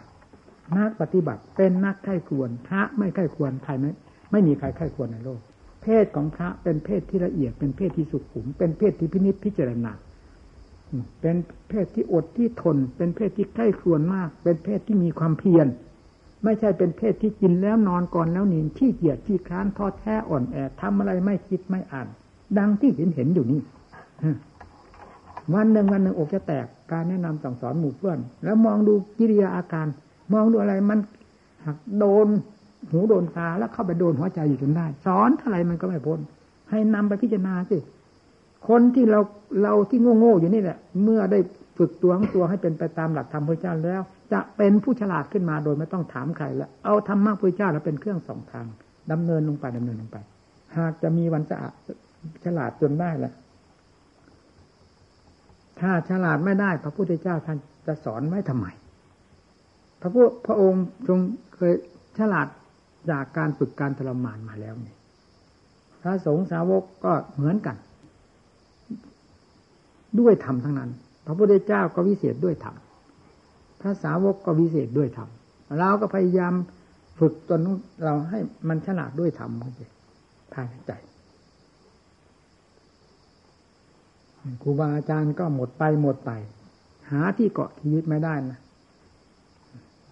นักปฏิบัติเป็นนักไข้ควร พระไม่ไข้ควรใครไม่ไม่มีใครไข้ควรในโลก เพศของพระเป็นเพศที่ละเอียด เป็นเพศที่สุขุม เป็นเพศที่พินิจพิจารณาเป็นเพศที่อดที่ทน เป็นเพศที่ใกล้ควรมาก เป็นเพศที่มีความเพียร ไม่ใช่เป็นเพศที่กินแล้วนอนก่อนแล้วนีขี้เกียจขี้ค้านทอแท้อ่อนแอทำอะไรไม่คิดไม่อ่าน ดังที่เห็นเห็นอยู่นี่วันหนึ่งวันหนึ่งอกจะแตกการแนะนำสั่งสอนหมู่เพื่อน แล้วมองดูกิริยาอาการ มองดูอะไรมันหักโดนหูโดนตาแล้วเข้าไปโดนหัวใจอยู่จนได้สอนเท่าไรมันก็ไม่พ้นให้นำไปพิจารณาสิคนที่เราเราที่โง่ๆอยู่นี่แหละ เมื่อได้ฝึกตัวของตัวให้เป็นไปตามหลักธรรมพระเจ้าแล้ว จะเป็นผู้ฉลาดขึ้นมาโดยไม่ต้องถามใครแล้วเอาธรรมะพระเจ้าแล้วเป็นเครื่องสองทางดำเนินลงไปดำเนินลงไป หากจะมีวันจะฉลาดจนได้แหละถ้าฉลาดไม่ได้ พระพุทธเจ้าท่านจะสอนไว้ทำไม พระพุทธพระองค์ทรงเคยฉลาดจากการฝึกการทรมานมาแล้วนี่พระสงฆ์สาวกก็เหมือนกัน ด้วยธรรมทั้งนั้น พระพุทธเจ้าก็วิเศษด้วยธรรมพระสาวกก็วิเศษด้วยธรรมเราก็พยายามฝึกจนเราให้มันฉลาดด้วยธรรมภายในใจครูบาอาจารย์ก็หมดไปหมดไป หาที่เกาะที่ยึดไม่ได้นะ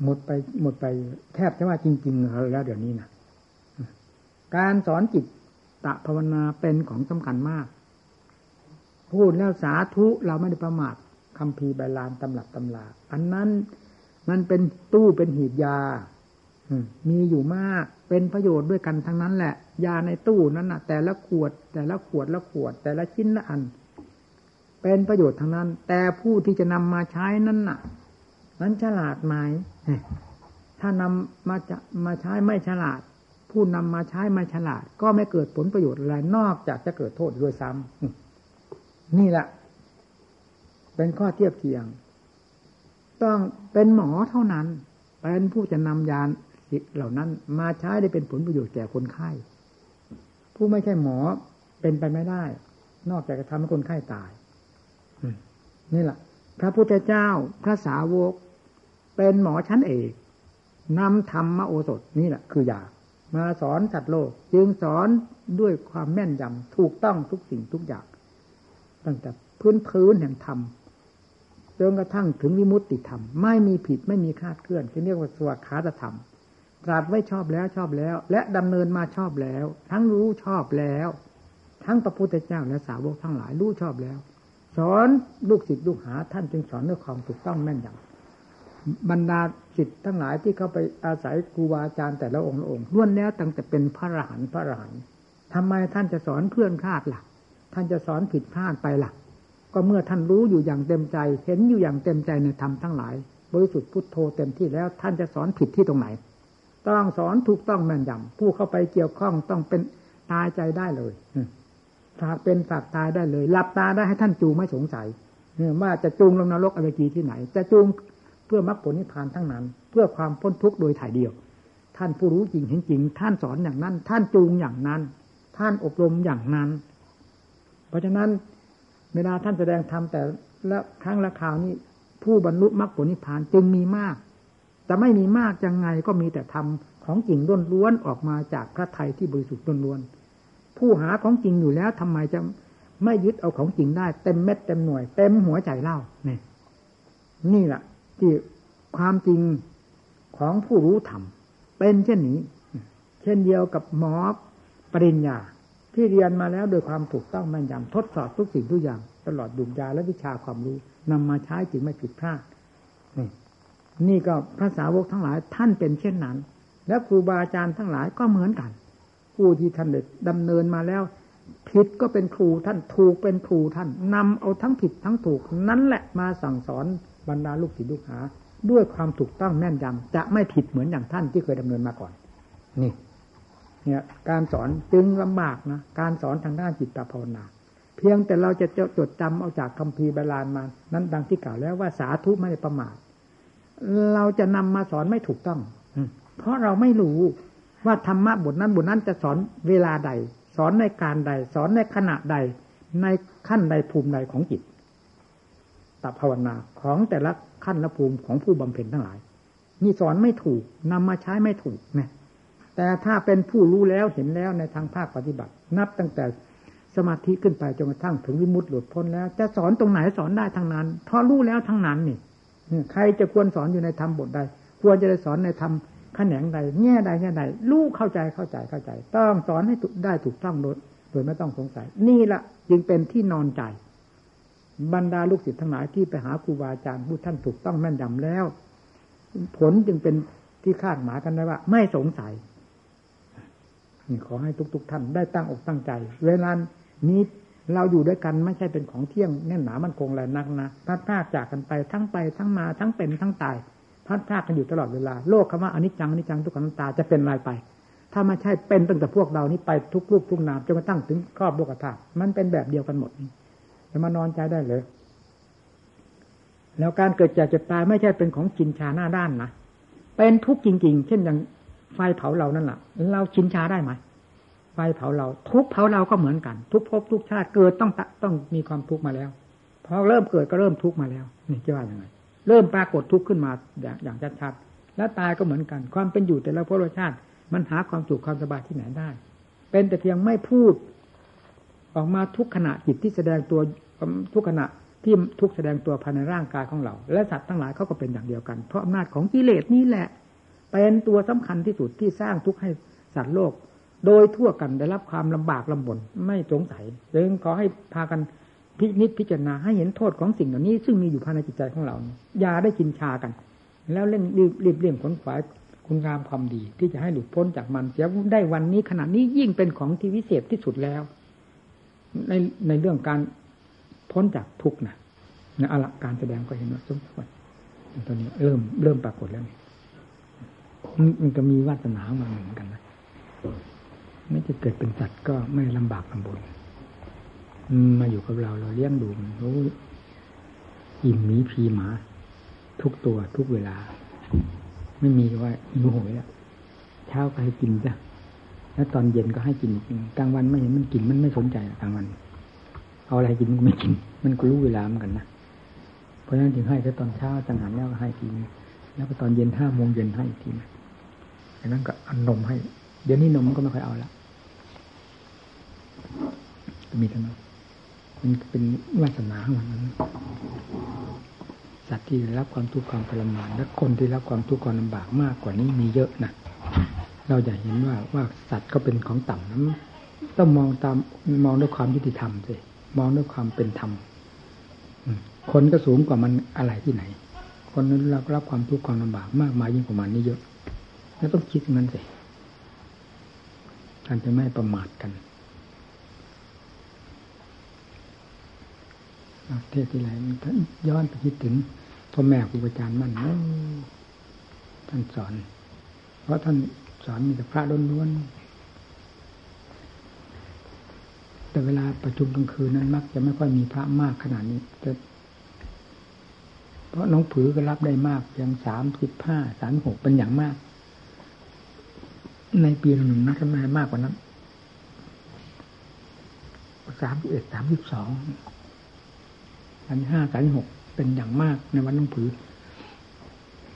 หมดไปหมดไปแทบจะว่าจริงๆแล้วเดี๋ยวนี้นะการสอนจิตตะภาวนาเป็นของสำคัญมาก พูดแล้วสาธุเราไม่ได้ประมาทคำพีใบลานตำหลับตำลา อันนั้นมันเป็นตู้เป็นหีบยามีอยู่มากเป็นประโยชน์ด้วยกันทั้งนั้นแหละ ยาในตู้นั้นน่ะแต่ละขวด แต่ละขวดละขวด แต่ละชิ้นละอัน เป็นประโยชน์ทั้งนั้น แต่ผู้ที่จะนำมาใช้นั้นน่ะ นั้นฉลาดไหมถ้านำมาจะมาใช้ไม่ฉลาด ผู้นำมาใช้ไม่ฉลาด ก็ไม่เกิดผลประโยชน์อะไรนอกจากจะเกิดโทษด้วยซ้ำนี่แหละเป็นข้อเทียบเทียง ต้องเป็นหมอเท่านั้น เป็นผู้จะนำยาเหล่านั้น มาใช้ได้เป็นผลประโยชน์แก่คนไข้ ผู้ไม่ใช่หมอเป็นไปไม่ได้ นอกจากจะทำให้คนไข้ตายนี่แหละพระพุทธเจ้า พระสาวก เป็นหมอชั้นเอกนำธรรมโอสถนี่แหละคือยามาสอนสัตว์โลก จึงสอนด้วยความแม่นยำถูกต้องทุกสิ่งทุกอย่างตั้งแต่พื้นพื้นแห่งธรรมจนกระทั่งถึงวิมุตติธรรม ไม่มีผิดไม่มีคาดเคลื่อนที่เรียกว่าสวขาตธรรมตรัสไว้ชอบแล้วชอบแล้ว และดำเนินมาชอบแล้ว ทั้งรู้ชอบแล้ว ทั้งพระพุทธเจ้าและสาวกทั้งหลายรู้ชอบแล้ว สอนลูกศิษย์ลูกหาท่านจึงสอนด้วยความถูกต้องแม่นยำ บรรดาศิษย์ทั้งหลายที่เขาไปอาศัยครูบาอาจารย์แต่ละองค์ละองค์ล้วนแล้วตั้งแต่เป็นพระอรหันต์พระอรหันต์ทำไมท่านจะสอนเพื่อนคาดหลักท่านจะสอนผิดพลาดไปหลักก็เมื่อท่านรู้อยู่อย่างเต็มใจ เห็นอยู่อย่างเต็มใจในธรรมทั้งหลาย บริสุทธิ์พุทโธเต็มที่แล้ว ท่านจะสอนผิดที่ตรงไหน ต้องสอนถูกต้องแม่นยำผู้เข้าไปเกี่ยวข้องต้องเป็นตายใจได้เลยฝากเป็นฝากตายได้เลยหลับตาได้ให้ท่านจูงไม่สงสัยว่าจะจูงลงนรกอเวจีที่ไหน จะจูง พื่อมรรคผลนิพพานทั้งนั้น เพื่อความพ้นทุกข์โดยถ่ายเดียว ท่านผู้รู้จริงเห็นจริง ท่านสอนอย่างนั้น ท่านจูงอย่างนั้น ท่านอบรมอย่างนั้น เพราะฉะนั้นเวลาท่านแสดงธรรมแต่ละครั้งละคราวนี้ผู้บรรลุมรรคผลนิพพานจึงมีมาก แต่ไม่มีมากยังไงก็มีแต่ธรรมของจริงล้วนๆออกมาจากพระไทยที่บริสุทธิ์ล้วนๆผู้หาของจริงอยู่แล้วทำไมจะไม่ยึดเอาของจริงได้ เต็มเม็ดเต็มหน่วย เต็มหัวใจเล่านี่นี่แหละ ที่ความจริงของผู้รู้ธรรมเป็นเช่นนี้ เช่นเดียวกับหมอปริญญา ที่เรียนมาแล้วโดยความถูกต้องแม่นยำทดสอบทุกสิ่งทุกอย่าง ตลอดดุจยาและวิชาความรู้นำมาใช้จึงไม่ผิดพลาดนี่นี่ก็พระสาวกทั้งหลายท่านเป็นเช่นนั้น และครูบาอาจารย์ทั้งหลายก็เหมือนกัน ผู้ที่ท่านเด็ดดำเนินมาแล้ว ผิดก็เป็นครูท่านถูกเป็นครูท่านนำเอาทั้งผิดทั้งถูก นั้นแหละมาสั่งสอน บรรดาลูกศิษย์ลูกหา ด้วยความถูกต้องแม่นยำจะไม่ผิดเหมือนอย่างท่านที่เคยดำเนินมาก่อน นี่ เนี่ย การสอนจึงลำบากนะการสอนทางด้านจิตภาวนา เพียงแต่เราจะจดจำเอาจากคัมภีร์บาลานมานั้นดังที่กล่าวแล้วว่าสาธุไม่ได้ประมาทเราจะนำมาสอนไม่ถูกต้องเพราะเราไม่รู้ว่าธรรมะบทนั้นบทนั้นจะสอนเวลาใด สอนในการใด สอนในขณะใดในขั้นใดภูมิใดของจิต ตภาวนาของแต่ละขั้นละภูมิของผู้บำเพ็ญทั้งหลาย นี่สอนไม่ถูกนำมาใช้ไม่ถูกนี่ยแต่ถ้าเป็นผู้รู้แล้วเห็นแล้วในทางภาคปฏิบัติ นับตั้งแต่สมาธิขึ้นไปจนกระทั่งถึงวิมุตติหลุดพ้นแล้ว จะสอนตรงไหนสอนได้ทั้งนั้นเพราะรู้แล้วทั้งนั้นนี่ใครจะควรสอนอยู่ในธรรมบทใด ควรจะได้สอนในธรรมขแขนงใด แง่ใดแง่ใดรู้เข้าใจเข้าใจเข้าใจ ต้องสอนให้ได้ถูกต้องโดยโดยไม่ต้องสงสัย นี่ละจึงเป็นที่นอนใจ บรรดาลูกศิษย์ทั้งหลายที่ไปหาครูบาอาจารย์ผู้ท่านถูกต้องแม่นยำแล้ว ผลจึงเป็นที่คาดหมายกันได้ว่า ไม่สงสัยนี่ขอให้ทุกๆทท่านได้ตั้งอกตั้งใจ เวลานี้เราอยู่ด้วยกันไม่ใช่เป็นของเที่ยงแน่นหนามันคงแรงนักนะพัดพลาดจากกันไปทั้งไปทั้งมาทั้งเป็นทั้งตายพัดพลาดกันอยู่ตลอดเวลาโลกคำว่าอนิจจังอนิจจังทุกขังตาจะเป็นอะไรไป ถ้าไม่ใช่เป็นตั้งแต่พวกเรานี้ไปทุกลูกทุกนามจนกระทั่งถึงครอบโลกธาตุมันเป็นแบบเดียวกันหมด จะมานอนใจได้เลย แล้วการเกิดจากจะตายไม่ใช่เป็นของจินชาหน้าด้านนะเป็นทุกข์จริง ๆ เช่นอย่างไฟเผาเรานั่นแหละเราชินชาได้ไหมไฟเผาเรา ทุกเผาเราก็เหมือนกัน ทุกภพทุกชาติเกิดต้องต้องมีความทุกข์มาแล้วพอเริ่มเกิดก็เริ่มทุกข์มาแล้ว นี่จะว่าอย่างไรเริ่มปรากฏทุกข์ขึ้นมาอย่างชัดๆแล้วตายก็เหมือนกัน ความเป็นอยู่แต่ละภพชาติ มันหาความสุขความสบายที่ไหนได้ เป็นแต่เพียงไม่พูด ออกมาทุกขณะจิตที่แสดงตัว ทุกขณะที่ทุกแสดงตัวภายในร่างกายของเรา และสัตว์ทั้งหลายเขาก็เป็นอย่างเดียวกัน เพราะอำนาจของกิเลสนี่แหละ เป็นตัวสำคัญที่สุดที่สร้างทุกข์ให้สัตว์โลก โดยทั่วกันได้รับความลำบากลำบนไม่สงสัยจึงขอให้พากันพินิจพิจารณาให้เห็นโทษของสิ่งเหล่านี้ ซึ่งมีอยู่ภายในจิตใจของเราอย่าได้กินชากัน แล้วเร่งรีบรีบเลี่ยงขนขวายคุณงามความดี ที่จะให้หลุดพ้นจากมันเสียได้วันนี้ขณะนี้ยิ่งเป็นของที่วิเศษที่สุดแล้ว ในในเรื่องการ พ้นจากทุกข์นะนะอละการแสดงก็เห็นว่าสมควรตอนนี้เริ่มเริ่มปรากฏแล้วมันก็มีวาสนามาเหมือนกันนะไม่จะเกิดเป็นสัตว์ก็ไม่ลำบากลำบนมาอยู่กับเราเราเลี้ยงดูมันโอ้อิ่มมีพีหมา ทุกตัวทุกเวลา ไม่มีว่าหิวโหยแล้วเช้าก็ให้กินจ้ะแล้วตอนเย็นก็ให้กินกลางวันไม่เห็นมันกินมันไม่สนใจกลางวัน เอาอะไรกินมันก็ไม่กิน มันก็รู้เวลาเหมือนกันนะเพราะฉะนั้นถึงให้แค่ตอนเช้าจังหันแล้วให้ทีนึงแล้วก็ตอนเย็นห้าโมงเย็นให้อีกทีนึงจางนั้นก็อันนมให้ เดี๋ยวนี้นมมันก็ไม่ค่อยเอาละมีเท่นั้นมันเป็นวาสนาของมันสัตว์ที่รับความทุกข์ความทรมานและคนที่รับความทุกข์ความลำบากมากกว่านี้มีเยอะนะเราอย่าเห็นว่าว่าสัตว์ก็เป็นของต่ำนะต้องมองตามมองด้วยความยุติธรรมสิ มองด้วยความเป็นธรรมคนก็สูงกว่ามันอะไรที่ไหน คนนั้นรับรับความทุกข์ความลำบากมากมายยิ่งกว่ามันนี่เยอะ แล้วต้องคิดงั้นสิการจะไม่ประมาทกันเทศที่ไรท่านย้อนไปคิดถึงพ่อแม่ครูอาจารย์มั่นท่านสอน เพราะท่านสอนมีแต่พระล้วนๆ แต่เวลาประชุมกลางคืนนั้นมักจะไม่ค่อยมีพระมากขนาดนี้แต่เพราะน้องผือก็รับได้มากเพียงสามสิบห้าสามหกเป็นอย่างมาก ในปีหนึ่งนักทำไมมากกว่านั้นสามสิบเอ็ดสามสิบสองสามห้าสามหกเป็นอย่างมากในวันน้องผือ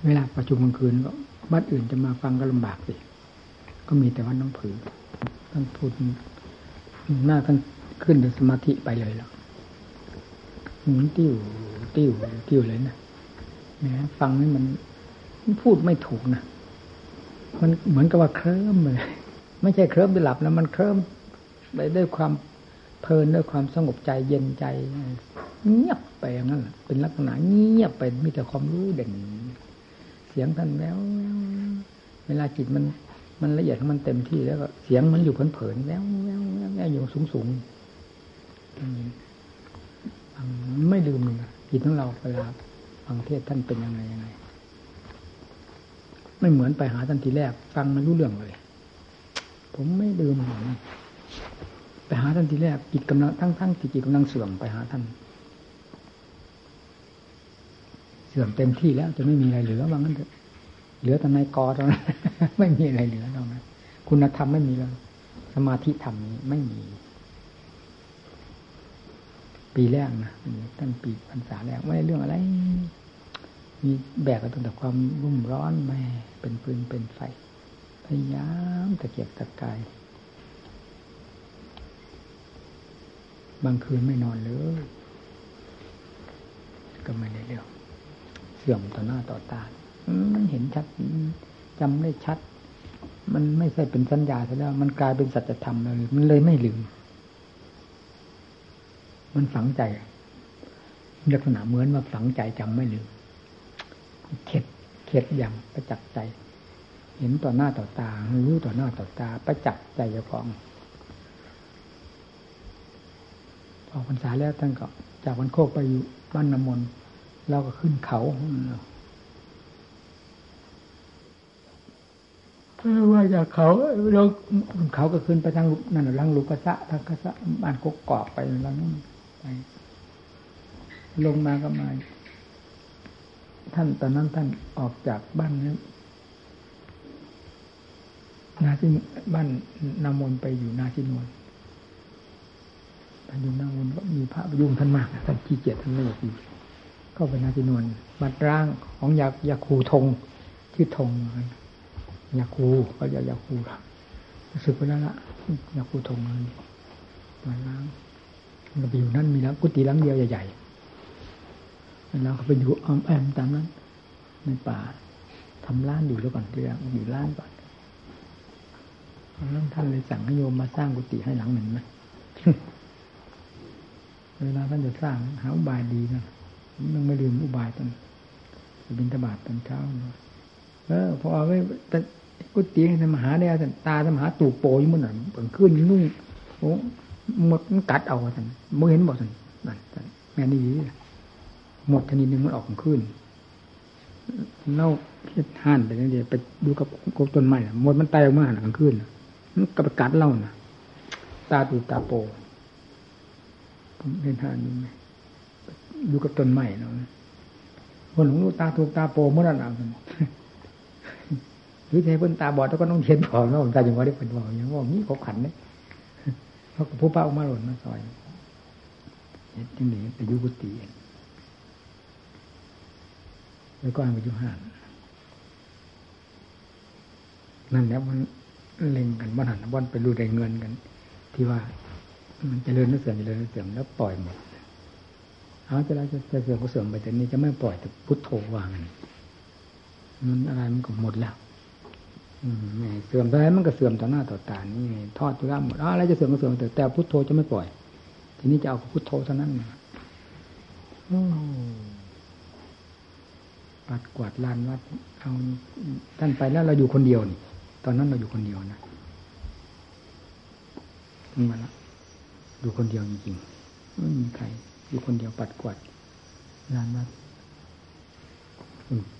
เวลาประชุมกลางคืนก็บ้านอื่นจะมาฟังก็ลำบากสิก็มีแต่วันน้องผือท่านพูด หน้าท่านขึ้นในสมาธิไปเลยแล้วหมุนติ้วติ้วติ้วเลยนะนี่ยฟังนี่มันพูดไม่ถูกนะมันเหมือนกับว่าเคลิ้มเลยไม่ใช่เคลิ้มไปหลับแล้วมันเคลิ้มไปด้วยความเพลินด้วยความสงบใจเย็นใจ เงียบไปอย่างนั้นเป็นลักษณะเงียบไปมีแต่ความรู้เด่นเสียงท่านแล้ว เวลาจิตมัน มันละเอียดมันเต็มที่แล้วก็เสียงมันอยู่เผลอๆแล้วแล้วแล้วอยู่สูงสูงไม่ลืมเลยจิตของเราเวลาฟังเทศท่านเป็นยังไงยังไง ไม่เหมือนไปหาท่านทีแรก ฟังมันรู้เรื่องเลย ผมไม่ลืมไปหาท่านทีแรกจิตกำลังทั้งทั้งจิตกำลังเสื่อมไปหาท่าน เสื่อมเต็มที่แล้วจะไม่มีอะไรเหลือว่างั้นเถอะ เหลือแต่ในกอเท่านั้นไม่มีอะไรเหลือตรงนั้นคุณธรรมไม่มีแล้ว สมาธิธรรมนี้ไม่มี ปีแรกนะท่านปีพรรษาแรกไม่ได้เรื่องอะไร มีแบกกันตั้งแต่ความรุ่มร้อนแม่เป็นปืนเป็นไฟพยายามตะเกียบตะกายบางคืนไม่นอนเลย ก็ไม่ได้เรื่อง เสื่อมต่อหน้าต่อตา เห็นชัดจำได้ชัด มันไม่ใช่เป็นสัญญาแล้ว มันกลายเป็นสัจธรรมเลยมันเลยไม่ลืม มันฝังใจ ลักษณะเหมือนว่าฝังใจจำไม่ลืมเข็ดเข็ดอย่างประจักษ์ใจ เห็นต่อหน้าต่อตา รู้ต่อหน้าต่อตา ประจักษ์ใจเจ้าของพอพรรษาแล้วท่านก็จากวันโคกไปอยู่บ้านน้ำมนต์เราก็ขึ้นเขา ว่าจากเขาเราเขาก็ขึ้นไปทางนั่นลังลูกกะทางกระสะบ้านกกอกไปแล้วนั่นไป ลงมาก็มาท่านตอนนั้นท่านออกจากบ้านนี้นาที่บ้านนามนไปอยู่นาชินวนท่านอยู่นามนก็มีพระประยุงท่านมากท่านขี้เกียจท่านไม่อยากอยู่ก็เป็นนาชินวนบัดร่างของยายาคูทงชื่อทง ยาคูก็จะยาคูรู้สึกไปแล้วละยาคูทงเลยมาล้างมันก็ไปอยู่นั่นมีแล้วกุฏิล้างเดียวใหญ่ๆแล้วก็ไปอยู่อ้อมแอมตามนั้น ในป่าทำร้านอยู่แล้วก่อนที่แรกอยู่ร้านก่อนแล้วท่านเลยสั่งให้โยมมาสร้างกุฏิให้หลังหนึ่งนะเวลาท่านจะสร้างหาอุบายดีนะยังไม่ลืมอุบายตอนบินตบาทตอนเช้าเออพอเอาไว้แต่กุฏิให้ธรรมหาได้ท่านตาธรรมหาตูโปยมันหน่อยเปิดขึ้นนุ่งโอ้หมดมันกัดเอาท่านเมื่อเห็นบอกท่านนั่นแม่นี่หมดชนิดหนึ่งมันออกขึ้นเล่าห่านไปนั่นเดียไปดูกับกบต้นไม้หมดมันตายออกมาหลังขึ้นมันกับกัดเล่าน่ะ ตาตูตาโปผมเห็นห่านนี่ไหมดูกับต้นไม้เนาะคนหลงลูกตาถูกตาโปเมื่อนั้นเอา หรือใช้เพิ่นตาบอดแล้วก็ต้องเขียนบอกแล้วผมตาอย่างว่าได้เป็นบอกอย่างว่านี้เขาขันเนี่ยเขาผู้ป้าออกมาหล่นมาซอยเห็นจึงหนีไปยุกุติแล้วก็ไปยุห้านนั่นแหละมันเล็งกันวันหันวันไปรู้ได้เงินกัน ที่ว่า มันจะเริญนึกเสื่อมจะเริญนึกเสื่อมแล้วปล่อยหมดเอาจะไรจะจะเสื่อมก็เสื่อมไปแต่นี้จะไม่ปล่อยแต่พุทโธวางมันอะไรมันก็หมดแล้ว เสื่อมไปมันก็เสื่อมต่อหน้าต่อตานี่ทอดจุฬาหมดอะไรจะเสื่อมก็เสื่อมแต่แต่พุทโธจะไม่ปล่อย ทีนี้จะเอาพุทโธเท่านั้นปัดกวาดลานวัดเอาท่านไปแล้วเราอยู่คนเดียวนี่ ตอนนั้นเราอยู่คนเดียวนะมาแล้วอยู่คนเดียวจริงๆไม่มีใคร อยู่คนเดียวปัดกวาดลานวัด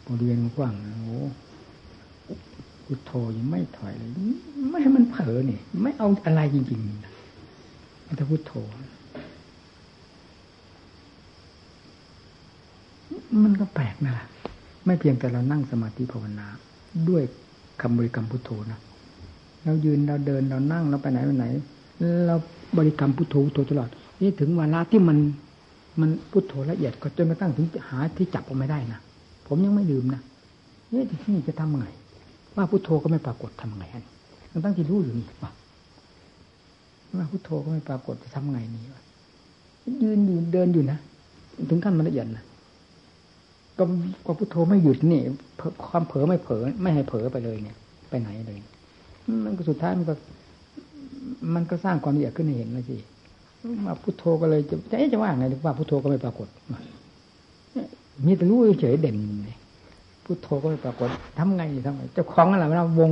บริเวณกว้างโอ้ พุทโธยังไม่ถอยเลยไม่ให้มันเผลอนี่ ไม่เอาอะไรจริงๆมันจะพุทโธมันก็แปลกนะไม่เพียงแต่เรานั่งสมาธิภาวนา ด้วยคำบริกรรมพุทโธนะเรายืนเราเดินเรานั่งเราไปไหนไปไหนเราบริกรรมพุทโธพุทโธตลอด นี่ถึงเวลาที่มันมันพุทโธละเอียดก็จนกระทั่งถึงหาที่จับออกไม่ได้นะผมยังไม่ลืมนะนี่ที่นี่จะทำไง ว่าพุโทโธก็ไม่ปรากฏทำไงอันทั้งตั้งที่รู้อยู่นี่ว่าพุโทโธก็ไม่ปรากฏจะทำไงนี่วะยืนอยู่เดินอยู่นะถึงขั้นมันละเอียดนะก็ก็พุโทโธไม่หยุดนี่ความเผลอไม่เผลอไม่ให้เผลอไปเลยเนี่ย ไปไหนเลยมันก็สุดท้ายมันก็ มันก็สร้างความละเอียดขึ้นให้เห็นนะสิมาพุโทโธก็เลยจะจะว่าไงว่าพุโทโธก็ไม่ปรากฏมีแต่รู้เฉยเด่นเลย พุทโธก็ไม่ปรากฏทำไงทำไงเจ้าของอะไรเราวง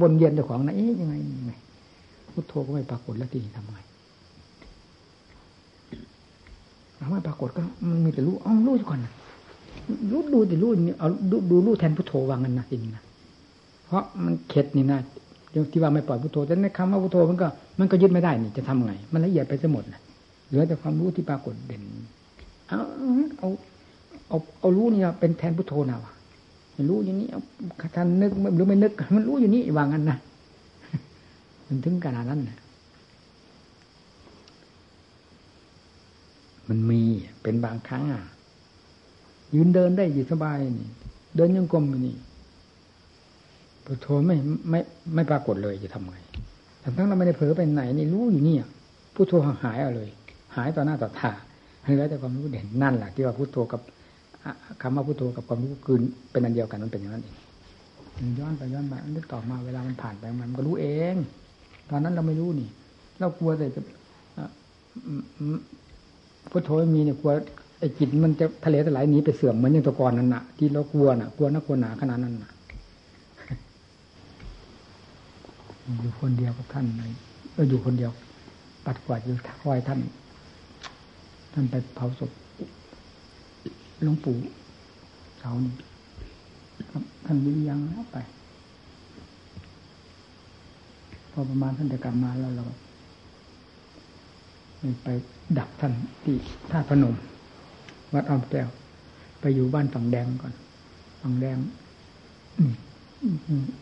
บนเย็นเจ้าของนะเอ๊ยยังไงยังไงพุทโธก็ไม่ปรากฏแล้วทีนี้ทำไงเราไม่ปรากฏก็มันมีแต่รู้อ๋อรู้ก่อนนะรู้ดูแต่รู้นี่เอาดูดูรู้แทนพุทโธวางกันนะจริงนะเพราะมันเข็ดนี่นะที่ว่าไม่ปล่อยพุทโธแต่ในคำว่าพุทโธมันก็ มันก็ยึดไม่ได้นี่จะทำไง มันละเอียดไปซะหมดนะเหลือแต่ความรู้ที่ปรากฏเด่นเอาเอาเอาเอารู้นี่เป็นแทนพุทโธนะวะ รู้อย่างนี้ท่านนึกหรือไม่นึก มันรู้อย่างนี้วางกันนะมันถึงขนาดนั้นนะมันมีเป็นบางครั้งอะ ยืนเดินได้อยู่สบายนี่ เดินยังกลมนี่พุทโธไม่ไม่ไม่ปรากฏเลยจะทำไงแต่ทั้งเราไม่ได้เผลอไปไหนนี่รู้อยู่นี่พุทโธหายเอาเลย หายต่อหน้าต่อตาให้แล้วแต่ความรู้เด่นนั่นแหละที่ว่าพุทโธกับ คำว่าพุทโธกับความรู้คืนเป็นอันเดียวกันมันเป็นอย่างนั้นเองย้อนไปย้อนมานึกต่อมาเวลามันผ่านไปมันก็รู้เอง ตอนนั้นเราไม่รู้นี่ เรากลัวแต่จะพุทโธมีเนี่ยกลัวไอ้จิตมันจะทะเลทลายหนีไปเสื่อมเหมือนอย่างตะกอนนั่นน่ะที่เรากลัวน่ะกลัวนักกลัวหนาขนาดนั้นน่ะอยู่คนเดียวกับท่านเลยเอออยู่คนเดียว ปัดกวาดอยู่คอยท่าน ท่านไปเผาศพ หลวงปู่เสานี่ท่านวิญยังแล้วไป พอประมาณท่านจะกลับมาแล้วเราไปดับท่านที่ท่าพนม วัดอ้อมแก้ว ไปอยู่บ้านฝั่งแดงก่อนฝั่งแดง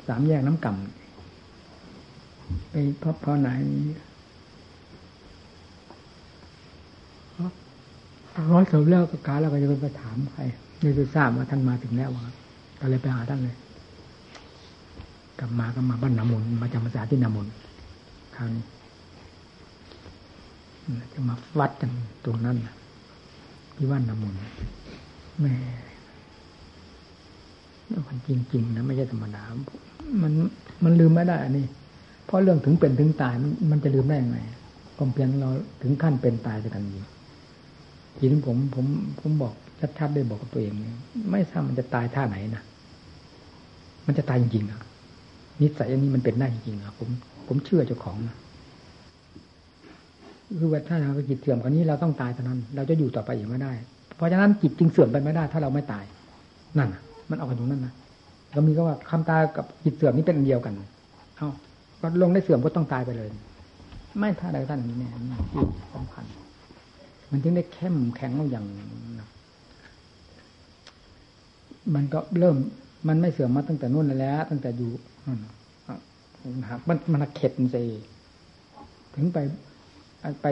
สามแยกน้ำก่ำไปพบพอไหน ร้อยสบแล้วก็การแล้วก็จะไปถามใครไม่รู้ทราบว่าท่านมาถึงแล้วก็เลยไปหาท่านเลยกลับมาก็มาบ้านนามนมาจำพรรษาที่นามนคราวนี้จะมาวัดกันตรงนั้นที่บ้านนามนแม่มันจริง ๆ นะไม่ใช่ธรรมดามันมันลืมไม่ได้อันนี้ เพราะเรื่องถึงเป็นถึงตายมันจะลืมได้ยังไงความเพียงเราถึงขั้นเป็นตายจะกันนี้ ทีนี้ผมผมผมบอกชัดๆได้บอกกับตัวเองไม่ทราบมันจะตายท่าไหนนะมันจะตายจริงๆนะนิสัยอันนี้มันเป็นได้จริงๆนะผม ผมเชื่อเจ้าของนะคือว่าถ้าเราจิตเสื่อมกว่านี้เราต้องตายเท่านั้น เราจะอยู่ต่อไปอีกไม่ได้ เพราะฉะนั้นจิตจึงเสื่อมไปไม่ได้ ถ้าเราไม่ตาย นั่นมันออกมาตรงนั้นนะก็มีก็ว่าคำตายกับจิตเสื่อมนี่เป็นอันเดียวกัน เอาก็ลงได้เสื่อมก็ต้องตายไปเลย ไม่ท่าใดท่านนี้เนี่ที่สำคัญ มันจึงได้เข้มแข็งอย่างมันก็เริ่มมันไม่เสื่อมมาตั้งแต่นู่นแล้ว ตั้งแต่อยู่หากมันมันเข็ดสิถึงไปไป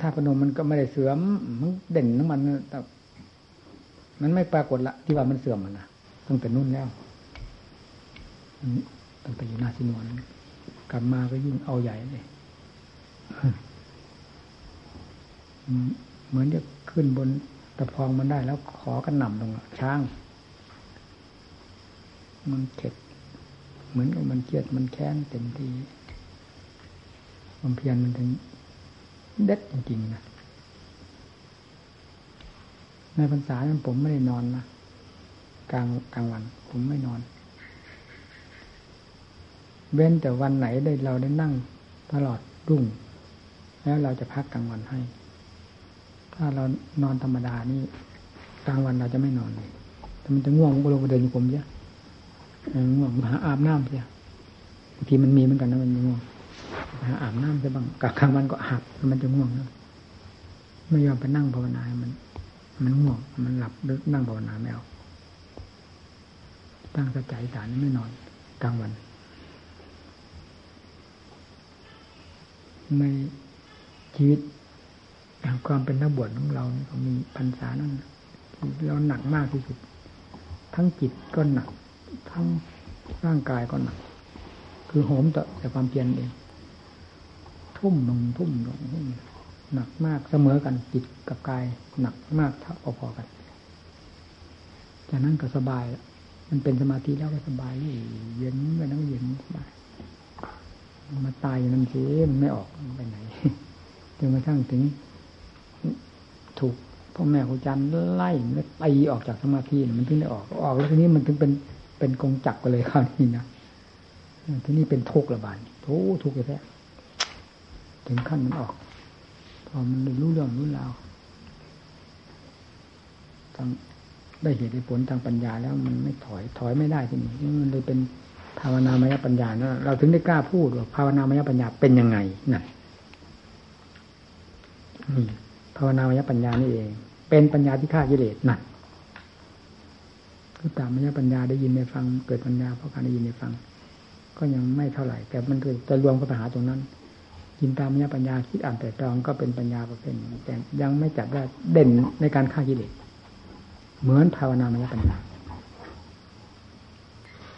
ถ้าพนมมันก็ไม่ได้เสื่อมมันเด่นของมันแต่มันไม่ปรากฏละที่ว่ามันเสื่อมมันนะตั้งแต่นู่นแล้วตั้งแต่อยู่นาซินวนกลับมาก็ยิ่งเอาใหญ่เลย เหมือนจะขึ้นบนตะพองมันได้แล้วขอกันหน่ำลงช้าง มันเข็ด เหมือนกับมันเครียดมันแค้นเต็มที่ความเพียรมันถึงเด็ดจริงๆนะในพรรษานั้นผมไม่ได้นอนนะกลางกลางวัน ผมไม่นอน เว้นแต่วันไหนได้เราได้นั่งตลอดรุ่ง แล้วเราจะพักกลางวันให้ ถ้าเรานอนธรรมดานี่กลางวันเราจะไม่นอนเลยแต่มันจะง่วงก็ลงไปเดินอยู่ผมเยอะง่วงหาอาบน้ำเสียบางทีมันมีเหมือนกันนะมันง่วงหาอาบน้ำใช่บ้างกลางวันก็อาบมันจะง่วงนะไม่ยอมไปนั่งภาวนามัน มันง่วง มันหลับนั่งภาวนาไม่เอาตั้งสใจฐานไม่นอนกลางวัน ในชีวิต ความเป็นนักบวชของเราเนี่ยมีพรรษานั่นเราหนักมากที่สุด ทั้งจิตก็หนัก ทั้งร่างกายก็หนัก คือโหมต่อแต่ความเพียรเอง ทุ่มลงทุ่มลงทุ่มหนักมากเสมอกันจิตกับกาย หนักมากเท่าพอๆกันจากนั้นก็สบาย มันเป็นสมาธิแล้วก็สบายเย็นไปนั่งเย็นสบายมาตายนั่นสิมันไม่ออกไปไหนจนกระทั่งถึง ถูกพ่อแม่ครูจันไล่ไม่ตีออกจากสมาธิมันถึงได้ออกออกแล้วทีนี้มันถึงเป็นเป็นกงจักรไปเลยคราวนี้นะทีนี่เป็นทุกข์ระบาดทุกทุกข์แท้ถึงขั้นมันออก พอมันรู้เรื่องรู้ราวทางได้เหตุได้ผลทางปัญญาแล้วมันไม่ถอยถอยไม่ได้ทีนี่มันเลยเป็นภาวนามยปัญญานะเราถึงได้กล้าพูดว่าภาวนามยปัญญาเป็นยังไงนั่นนี่ ภาวนามยปัญญานี่เอง เป็นปัญญาที่ฆ่ากิเลสนั่นคือตามมยปัญญาได้ยินได้ฟัง เกิดปัญญาเพราะการได้ยินได้ฟัง ก็ยังไม่เท่าไหร่ แต่มันจะรวมกับปัญหาตรงนั้นยินตามมยปัญญาคิดอ่านแต่ตรองก็เป็นปัญญาประเภทแต่ยังไม่จัดว่าเด่นในการฆ่ากิเลสเหมือนภาวนามยปัญญา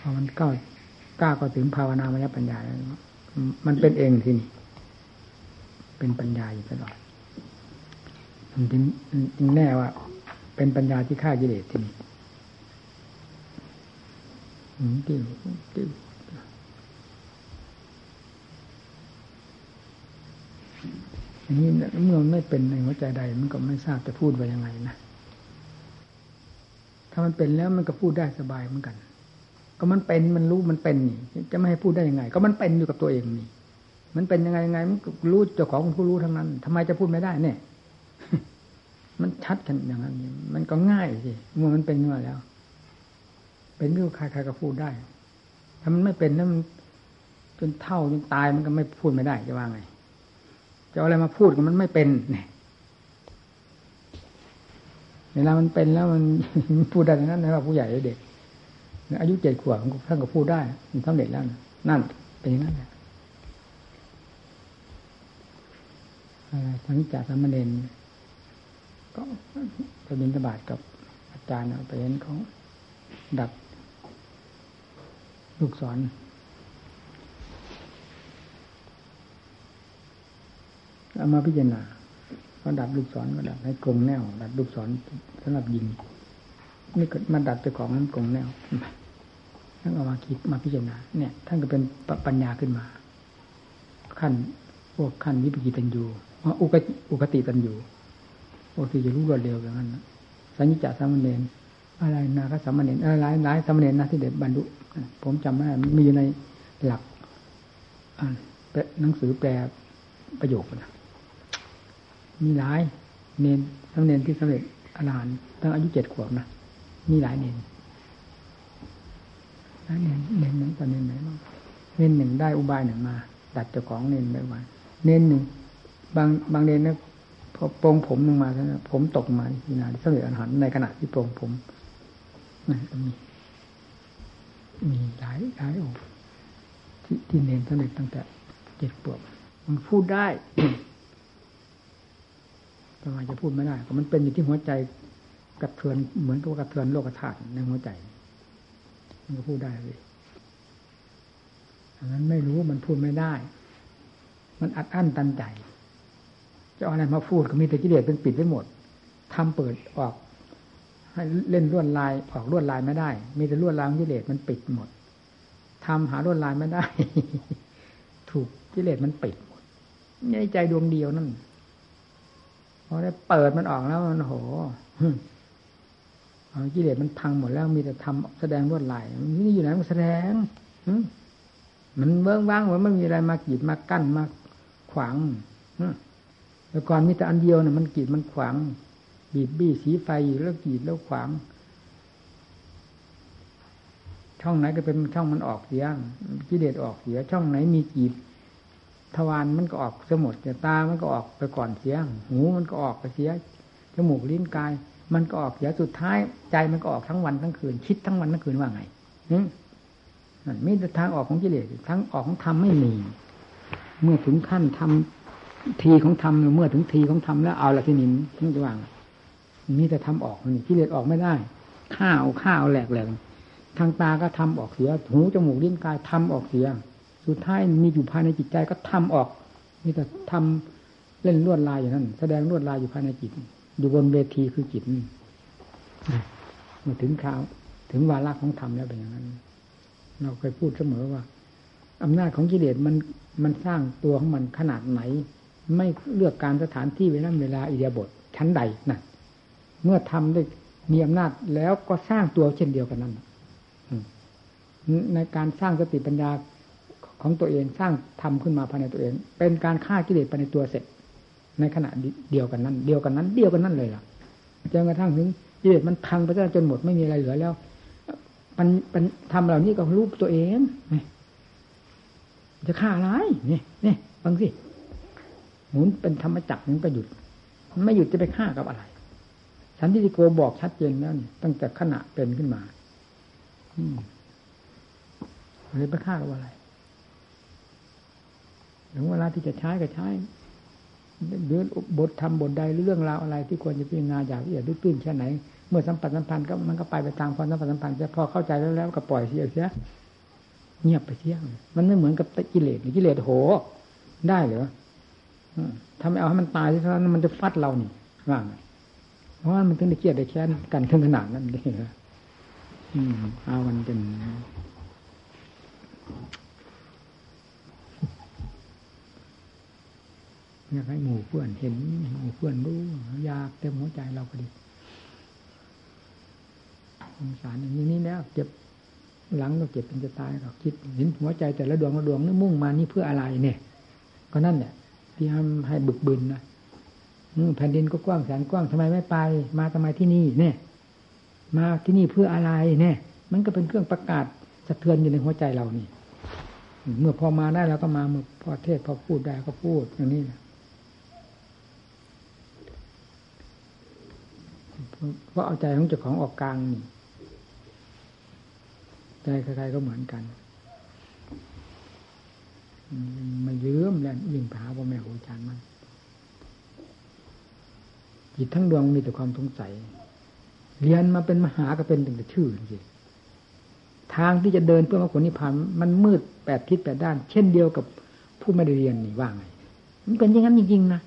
พอมันก้าวก้าวก็ถึงภาวนามยปัญญา มันเป็นเองทีนี่เป็นปัญญาอยู่ตลอด จึงจึงแน่ว่า เป็นปัญญาที่ฆ่ากิเลสทีนี่ติ้วติวอย่างนี้เมื่อมันไม่เป็นในหัวใจใด มันก็ไม่ทราบจะพูดว่ายังไงนะถ้ามันเป็นแล้วมันก็พูดได้สบายเหมือนกัน ก็มันเป็นมันรู้มันเป็นนี่จะไม่ให้พูดได้ยังไง ก็มันเป็นอยู่กับตัวเองนี่ มันเป็นยังไงยังไง มันรู้เจ้าของผู้รู้ทั้งนั้นทำไมจะพูดไม่ได้เนี่ย มันชัดกันอย่างนั้นมันก็ง่ายสิเมื่อมันเป็นขึ้นมาแล้ว เป็นก็ใครๆก็พูดได้ ถ้ามันไม่เป็นแล้วมันจนเท่าจนตายมันก็ไม่พูดไม่ได้จะว่าไง จะอะไรมาพูดกับมันไม่เป็นเนี่ยเวลามันเป็นแล้วมันพูดได้ทั้งนั้นนะว่าผู้ใหญ่เด็กอายุเจ็ดขวบท่านก็พูดได้มันสำเร็จแล้วนั่นเป็นอย่างนั้นแหละทั้งจากสามเณร ก็ไปบินตบาทกับอาจารย์ไปเห็นเขาดัดลูกศรเอามาพิจารณาก็ดัดลูกศรก็ดัดให้กลงแนว ดัดลูกศรสำหรับยิงนี่เก็มาดัดไปของนั้นกลงแนวท่านเอามาคิดมาพิจารณาเนี่ย ท่านก็เป็นปัญญาขึ้นมา ขั้นพวกขั้นวิปกิตันยูอุกอุกติตันยู โอ้ที่จะรู้รวดเร็วอย่างนั้นสัญญาสามเณรอะไรนาคสามเณรอะไรหลายสามเณรนะที่เด็ดบรรลุผมจำไม่ได้มีอยู่ในหลักหนังสือแปลประโยคนะมีหลายเนนสามเณรที่สำเร็จอรหันต์ตั้งอายุเจ็ดขวบนะมีหลายเนนหลายเนนเนนไหนตอนเนนไหนบ้างเนนหนึ่งได้อุบายหนึ่งมาดัดเจ้าของเนนไปวันเนนหนึ่งบางบางเนนนะ พอโปรงผมลงมาแล้วผมตกมาทีนาสำเร็จอรหันในขณะที่โปรงผมนั่มีมีหลายหลายองค์ที่ที่เนนสำเร็จตั้งแต่เจ็ดขวบมันพูดได้ทำไมจะพูดไม่ได้ก็มันเป็นอยู่ที่หัวใจกระเทือนเหมือนกับกระเทือนโลกธาตุในหัวใจ มันก็พูดได้เลยอันนั้นไม่รู้มันพูดไม่ได้ มันอัดอั้นตันใจ จะเอาอะไรมาพูดก็มีแต่กิเลสเป็นปิดไว้หมดทำเปิดออก ให้เล่นลวดลายออกลวดลายไม่ได้ มีแต่ลวดลายกิเลสมันปิดหมดทำหาลวดลายไม่ได้ ถูกกิเลสมันปิดหมดในใจดวงเดียวนั่นพอได้เปิดมันออกแล้วมันโหกิเลสมันพังหมดแล้วมีแต่ทำแสดงลวดลายนี่อยู่ไหนมันแสดงมันเบื้งว่างว่าไม่มีอะไรมากีดมากั้นมาขวาง แต่ก่อนมีแต่อันเดียวเนี่ยมันกีดมันขวาง บีบบี้สีไฟอยู่แล้วกีดแล้วขวาง ช่องไหนก็เป็นช่องมันออกเสียกิเลสออกเสีย ช่องไหนมีกีบทวารมันก็ออกสมดแต่ตามันก็ออกไปก่อนเสีย หูมันก็ออกไปเสียจมูกลิ้นกาย มันก็ออกเสียสุดท้าย ใจมันก็ออกทั้งวันทั้งคืน คิดทั้งวันทั้งคืนว่าไงนั่นมีแต่ทางออกของกิเลสทั้งออกของธรรมไม่มี เมื่อถึงขั้นทำ ทีของธรรมเมื่อถึงทีของธรรมแล้วเอาละที่นินนี่จะว่างมีแต่ทำออกนี่กิเลสออกไม่ได้ ข้าวข้าวแหลกแหลกทางตาก็ทำออกเสีย หูจมูกลิ้นกายทำออกเสีย สุดท้ายมีอยู่ภายในจิตใจก็ทำออกมีแต่ทำเล่นลวดลายอย่างนั้น แสดงลวดลายอยู่ภายในจิต อยู่บนเวทีคือจิตนี่มื่อถึงคราว ถึงวาระของธรรมแล้วเป็นอย่างนั้น เราเคยพูดเสมอว่าอำนาจของกิเลสมันมันสร้างตัวของมันขนาดไหน ไม่เลือกการสถานที่เวลาเวลาอิเดียบทชั้นใดนั่นเมื่อทำได้มีอำนาจแล้วก็สร้างตัวเช่นเดียวกันนั้นในการสร้างสติปัญญาของตัวเองสร้างทำขึ้นมาภายในตัวเอง เป็นการฆ่ากิเลสภายในตัวเสร็จ ในขณะเดียวกันนั้น เดียวกันนั้น เดียวกันนั้นเลยล่ะจนกระทั่งถึงกิเลสมันพังไปจนหมดไม่มีอะไรเหลือแล้วมันมันทำเหล่านี้ก็รู้ตัวเองจะฆ่าอะไรนี่นี่ฟังสิ หมุนเป็นธรรมจักรมันก็หยุดไม่หยุดจะไปฆ่ากับอะไรสันติโกบอกชัดเจนแล้วนี่ตั้งแต่ขณะเป็นขึ้นมาอืมเลยไปฆ่ากับอะไรถึงเวลาที่จะใช้ก็ใช้เรื่องบททำบทใดหรือเรื่องราวอะไร ที่ควรจะพิจารณาอย่างละเอียดตื้นแค่ไหน เมื่อสัมผัสสัมพันธ์ก็มันก็ไปไปตามความสัมผัสสัมพันธ์จะพอเข้าใจแล้วแล้วก็ปล่อยเสียเสียเงียบไปเสียมันไม่เหมือนกับกิเลสกิเลสโห ได้เหรอ ถ้าไม่เอาให้มันตายที่นั้นมันจะฟัดเรานี่ว่างเพราะว่ามันถึงได้เกลียดได้แค้นกันถึงขนาดนั้นเลยอืมเอามันเป็นอยากให้หมู่เพื่อนเห็นหมู่เพื่อนรู้อยากเต็มหัวใจเราก็ดีสงสารอย่างนี้แล้วเจ็บหลังก็เจ็บเป็นจะตายก็คิดเห็นหัวใจแต่ละดวงละดวงนี่มุ่งมานี่เพื่ออะไรเนี่ย ก็นั่นเนี่ย ที่ทำให้บึกบึนนะแผ่นดินก็กว้างแสนกว้างทำไมไม่ไป มาทำไมที่นี่เนี่ย มาที่นี่เพื่ออะไรเนี่ย มันก็เป็นเครื่องประกาศสะเทือนอยู่ในหัวใจเรานี่ เมื่อพอมาได้แล้วก็มาเมื่อพอเทศพอพูดได้ก็พูดอย่างนี้นะเพราะเอาใจของเจ้าของออกกลางนี่ใจใครๆก็เหมือนกัน มาเยื้อมแล้วยิ่งผาพ่อแม่ครูอาจารย์มันจิตทั้งดวงมีแต่ความสงสัย เรียนมาเป็นมหาก็เป็นถึงแต่ชื่อจริงทางที่จะเดินเพื่อมรรคผลนิพพานมันมืดแปดทิศแปดด้าน เช่นเดียวกับผู้ไม่ได้เรียนนี่ว่าไง มันเป็นอย่างนั้นจริงๆนะ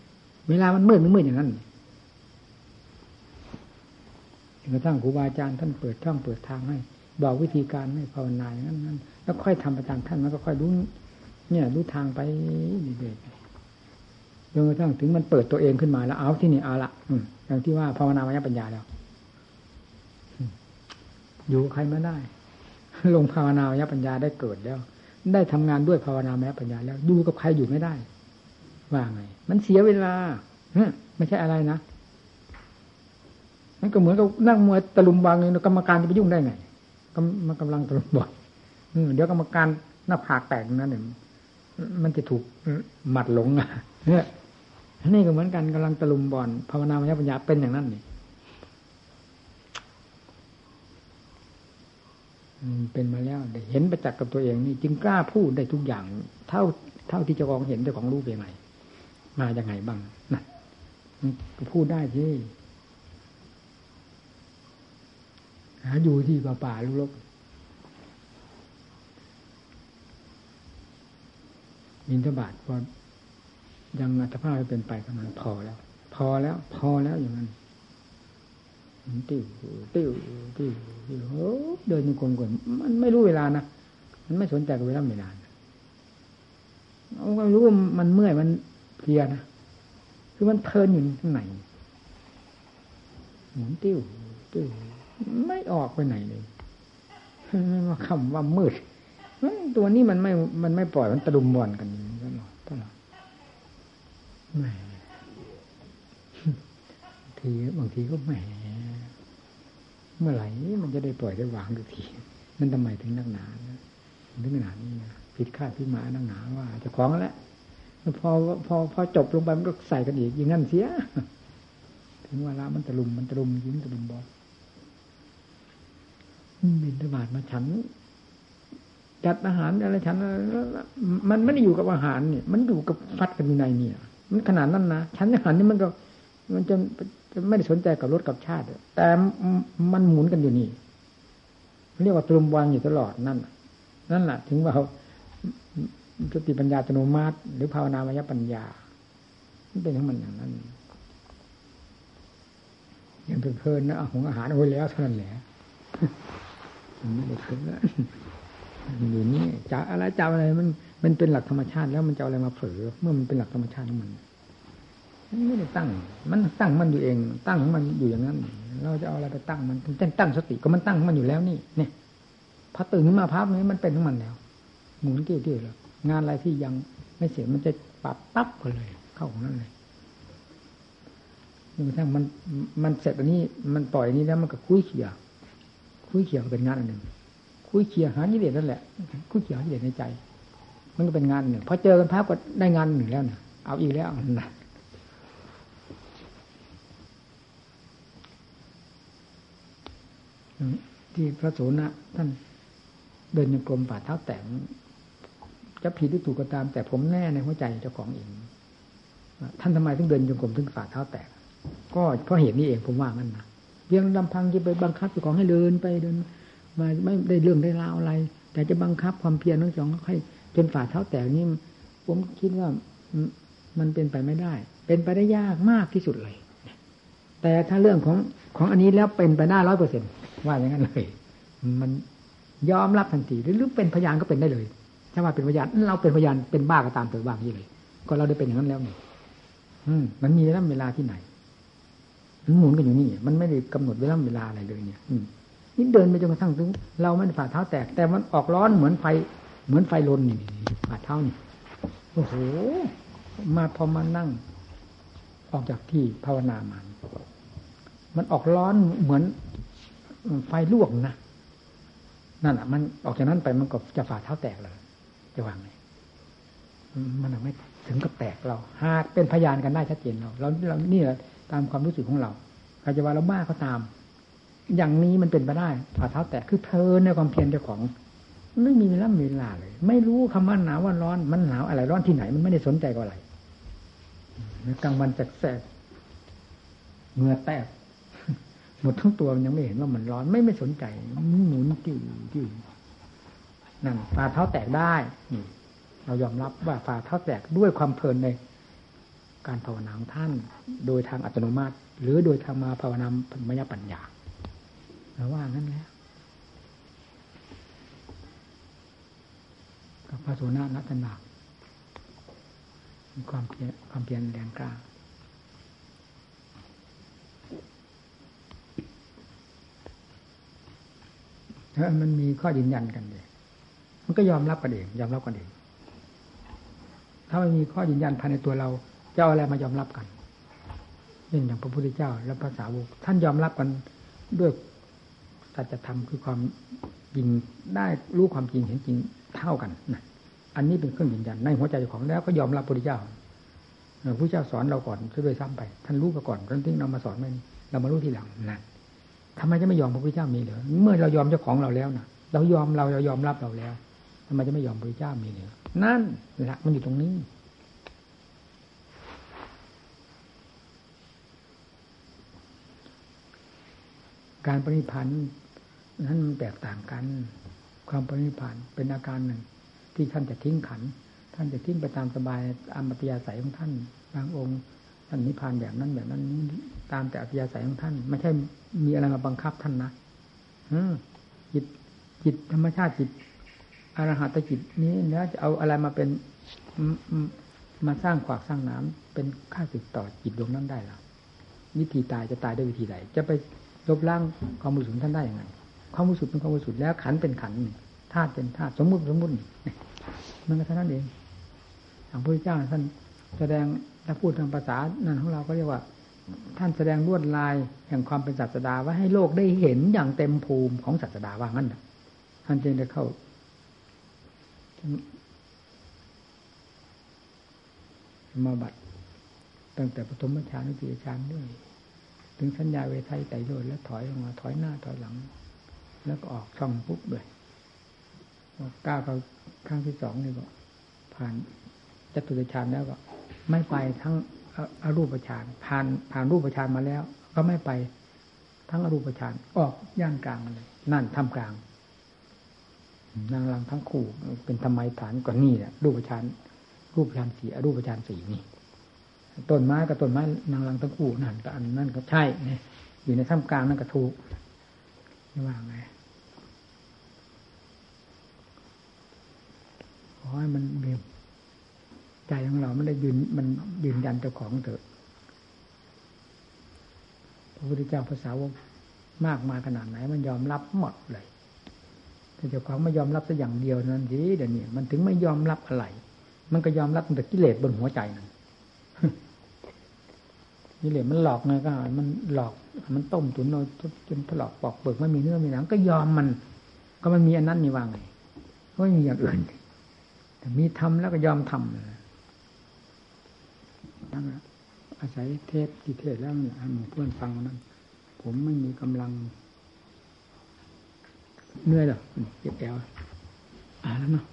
เวลามันมืดมันมืดอย่างนั้นจนกระทั่งครูบาอาจารย์ท่านเปิดช่องเปิดทางให้ บอกวิธีการให้ภาวนาอย่างนั้นนั้นแล้วค่อยทำประจำท่านมันก็ค่อยรู้ เนี่ยรู้ทางไปเรื่อยๆจนกระทั่งถึงมันเปิดตัวเองขึ้นมาแล้วเอาที่นี่เอาละอย่างที่ว่าภาวนามายปัญญาแล้วอยู่ใครไม่ได้ ลงภาวนามายปัญญาได้เกิดแล้ว ได้ทำงานด้วยภาวนามายปัญญาแล้วอยู่กับใครอยู่ไม่ได้ ว่าไง มันเสียเวลาไม่ใช่อะไรนะมันก็เหมือนกับนั่งมวยตะลุมบางเลยกรรมการจะไปยุ่งได้ไงมันกำลังตะลุมบอลเดี๋ยวกรรมการหน้าผากแตกนั่นเนี่ย มันจะถูกหมัดหลงอะเนี่ยนี่ก็เหมือนกันกำลังตะลุมบอลภาวนามยปัญญาเป็นอย่างนั้นนี่เป็นมาแล้วเห็นประจักษ์กับตัวเองนี่ จึงกล้าพูดได้ทุกอย่าง เท่าเท่าที่จะกองเห็นแต่ของรู้เป็นไงมาอย่างไงบ้างนะมันพูดได้ที่หาอยู่ที่ป่าป่าลุก มินทบาทพอยังอัตภาพเป็นไปประมาณพอแล้ว พอแล้ว พอแล้วอย่างนั้นติ้วติ้วติ้วติ้วเดินยังกลมกลมันไม่รู้เวลานะมันไม่สนใจกับเวลาเวลาเอารู้ว่ามันเมื่อยมันเพลียนะคือมันเพลินอยู่ข้างในหมุนติ้วติ้วไม่ออกไปไหนเลยมาคำว่ามืด ตัวนี้มันไม่ มันไม่ปล่อยมันตะลุมบอลกันตลอดตลอดแหมทีบางทีก็แหมเมื่อไหร่มันจะได้ปล่อยได้วางทุกที มันทำไมถึงนักหนาถึงขนาดนี้นะผิดคาดพิมานักหนาว่าจะคล้องแล้วพอพอพอจบลงไปมันก็ใส่กันอีกอย่างนั้นเสีย ถึงเวลามันตะลุมมันตะลุมยิ้มตะลุมบอลบินตบาดมาฉัน จัดอาหารอะไรฉันมันไม่ได้อยู่กับอาหารเนี่ยมันอยู่กับฟัดกันอยู่ในเนี่ยมันขนาดนั้นนะฉันอาหารนี่มันก็ มันจะจะไม่ได้สนใจกับรถกับชาติ แต่มันหมุนกันอยู่นี่เรียกว่าตรุมวางอยู่ตลอดนั่นนั่นแหละถึงว่าสติปัญญาอัตโนมัติ หรือภาวนามยปัญญามันเป็นทั้งมันอย่างนั้นยังเพลินนะของอาหารเอาไว้แล้วเท่านั้นแหละมันไม่ได้เพลินแล้ว อยู่นี่จะอะไรจะอะไรมันมันเป็นหลักธรรมชาติแล้วมันจะอะไรมาเผลอเมื่อมันเป็นหลักธรรมชาติของมันไม่ได้ตั้ง มันตั้งมันอยู่เอง ตั้งมันอยู่อย่างนั้น เราจะเอาอะไรไปตั้งมันตั้งตั้งสติก็มันตั้งมันอยู่แล้วนี่เนี่ยพอตื่นขึ้นมาพับนี้มันเป็นของมันแล้วหมุนเกี่ยวๆแล้วงานอะไรที่ยังไม่เสร็จมันจะปรับปั๊บไปเลย เข้าของนั้นเลยจนกระทั่งมันมันเสร็จอันนี้ มันปล่อยนี้แล้วมันก็คุยเขี่ยคุยเขี่ยเป็นงานอันหนึ่ง คุยเขี่ยหากิเลสนั่นแหละคุยเขี่ยหากิเลสในใจ มันก็เป็นงานหนึ่งพอเจอกันภาพก็ได้งานหนึ่งแล้วนี่ยเอาอีกแล้วนะที่พระโสนะท่านเดินยังกรมป่าเท้าแตงจะผิดหรือถูกก็ตาม แต่ผมแน่ในหัวใจเจ้าของเองท่านทำไมถึงเดินจงกรมถึงฝ่าเท้าแตก ก็เพราะเหตุนี้เองผมว่างั้นนะเพียงลำพังจะไปบังคับเจ้าของให้เดินไปเดิน มาไม่ได้เรื่องได้ราวอะไร แต่จะบังคับความเพียรทั้งสองให้จนฝ่าเท้าแตกนี่ผมคิดว่ามันเป็นไปไม่ได้ เป็นไปได้ยากมากที่สุดเลย แต่ถ้าเรื่องของของอันนี้แล้วเป็นไปได้ร้อยเปอร์เซ็นว่าอย่างนั้นเลย มันยอมรับทันทีหรือเป็นพยานก็เป็นได้เลยถ้าว่าเป็นพยานเราเป็นพยานเป็นบ้าก็ตามเถอะบ้างนี่เลย ก็เราได้เป็นอย่างนั้นแล้วนี่มันมีเวลาเวลาที่ไหนมันหมุนกันอยู่นี่ มันไม่ได้กำหนดเวลาเวลาอะไรเลยเนี่ย อื นี่เดินไปจนกระทั่งถึงเราไม่ได้ฝ่าเท้าแตก แต่มันออกร้อนเหมือนไฟ เหมือนไฟลนนี่ฝ่าเท้านี่โอ้โหมาพอมานั่ง ออกจากที่ภาวนามันมันออกร้อนเหมือนไฟลวกนะนั่นอะ มันออกจากนั้นไปมันก็จะฝ่าเท้าแตกเลยจะวางไงมันไม่ถึงกับแตกเรา หากเป็นพยานกันได้ชัดเจนเราเราเรานี่แหละตามความรู้สึกของเราใครจะว่าเราบ้าก็ตาม อย่างนี้มันเป็นไปได้ฝ่าเท้าแตกคือเพลินในความเพียรเจ้าของ ไม่มีเวลาเวลาเลย ไม่รู้คำว่าหนาวว่าร้อนมันหนาวอะไรร้อนที่ไหนมันไม่ได้สนใจกับอะไรกลางวันแสกเหงื่อแตกหมดทั้งตัวมันยังไม่เห็นว่ามันร้อนไม่ไม่สนใจหมุนติ้วติ้วนั่นฝ่าเท้าแตกได้เรายอมรับว่าฝ่าเท้าแตกด้วยความเพลินในการภาวนาของท่าน โดยทางอัตโนมัติ หรือโดยทางมาภาวนาพมยปัญญา เราว่างั้นแล้วกับพระโสนานัตนามีความเพียรความเพียรแรงกล้าถ้ามันมีข้อยืนยันกันเลยมันก็ยอมรับกันเองยอมรับกันเอง ถ้าไม่มีข้อยืนยันภายในตัวเราจะเอาอะไรมายอมรับกันเช่นอย่างพระพุทธเจ้าและภาษาวกท่านยอมรับกันด้วย สัจธรรมคือความจริงได้รู้ความจริงเห็นจริงเท่ากันนะอันนี้เป็นเครื่องยืนยันในหัวใจของแล้วก็ยอมรับพระพุทธเจ้าพระเจ้าสอนเราก่อนช่วยซ้ำไปท่านรู้มาก่อนท่านทิ้งเรามาสอนไม่เรามารู้ทีหลังนะทำไมจะไม่ยอมพระพุทธเจ้ามีเหรอเมื่อเรายอมเจ้าของเราแล้วนะเรายอมเราเรายอมรับเราแล้วทำไมจะไม่ยอมพระพุทธเจ้ามีเหรอนั่นหละมันอยู่ตรงนี้การปฏิพันธ์ นั้นมันแตกต่างกัน ความปริพันธ์เป็นอาการหนึ่ง ที่ท่านจะทิ้งขัน ท่านจะทิ้งไปตามสบายตามอัธยาศัยของท่าน บางองค์ท่านนิพพานแบบนั้นแบบนั้นตามแต่อัธยาศัยของท่าน ไม่ใช่มีอะไรมาบังคับท่านนะจิตจิตธรรมชาติจิตอรหัตจิตนี้แล้วจะเอาอะไรมาเป็นมาสร้างขวากสร้างน้ำเป็นค่าสึกต่อจิตดวงนั้นได้หรอวิธีตายจะตายด้วยวิธีใดจะไปลบล้างความบริสุทธิ์ท่านได้ยังไง ความบริสุทธิ์เป็นความบริสุทธิ์แล้วขันเป็นขันท่าตุเป็นธาตุสมมุติสมมุติมันก็เท่านั้นเองทางพระเจ้าท่านแสดงถ้าพูดทางภาษานั่นของเราก็เรียกว่า ท่านแสดงลวดลายแห่งความเป็นศาสดาว่าให้โลกได้เห็นอย่างเต็มภูมิของศาสดาว่างั้นท่านจึงได้เข้ามาบัดตั้งแต่ปฐมฌานวิทยฌานด้วย ถึงสัญญาเวทัยไตรโลดแล้วถอยลงมาถอยหน้าถอยหลัง แล้วก็ออกช่องปุ๊บเลยก้าวเข้าครั้งที่สองนี่ก็ผ่านจตุตฌานแล้วก็ ไม่ไปทั้งอรูปฌานผ่านผ่านรูปฌานมาแล้ว ก็ไม่ไปทั้งอรูปฌานออกย่านกลางเลย นั่นทำกลาง นางรังทั้งคู่เป็นธรรมฐานก่อนนี่แหละรูปฌานรูปฌานสี่อรูปฌานสี่นี่ต้นไม้กับต้นไม้นางรังทั้งคู่นั่นก็อันนั่นก็ใช่เนี่ยอยู่ในท่ามกลางนั่นก็ถูกไม่ว่าไง ขอให้มันมีใจของเราไม่ได้ยืนมันยืนยันเจ้าของเถอะพระพุทธเจ้าภาษาวกมากมายขนาดไหน มันยอมรับหมดเลยแต่เจ้าของไม่ยอมรับสักอย่างเดียวนั้นสิเดี๋ยวนี้มันถึงไม่ยอมรับอะไร มันก็ยอมรับแต่กิเลสบนหัวใจนั่นกิเลสมันหลอกไงก็ มันหลอก มันต้มตุ๋นเราจนถลอกปอกเปิกไม่มีเนื้อมีหนังก็ยอมมัน ก็มันมีอันนั้นนี่ว่าไงก็ไม่มีอย่างอื่น มีทำแล้วก็ยอมทำนั่นแหละอาศัยเทศที่เทศแล้วให้หมู่เพื่อนฟังนั้น ผมไม่มีกำลังเหนื่อยหรอเจ็บแอวอ่าแล้วเนาะ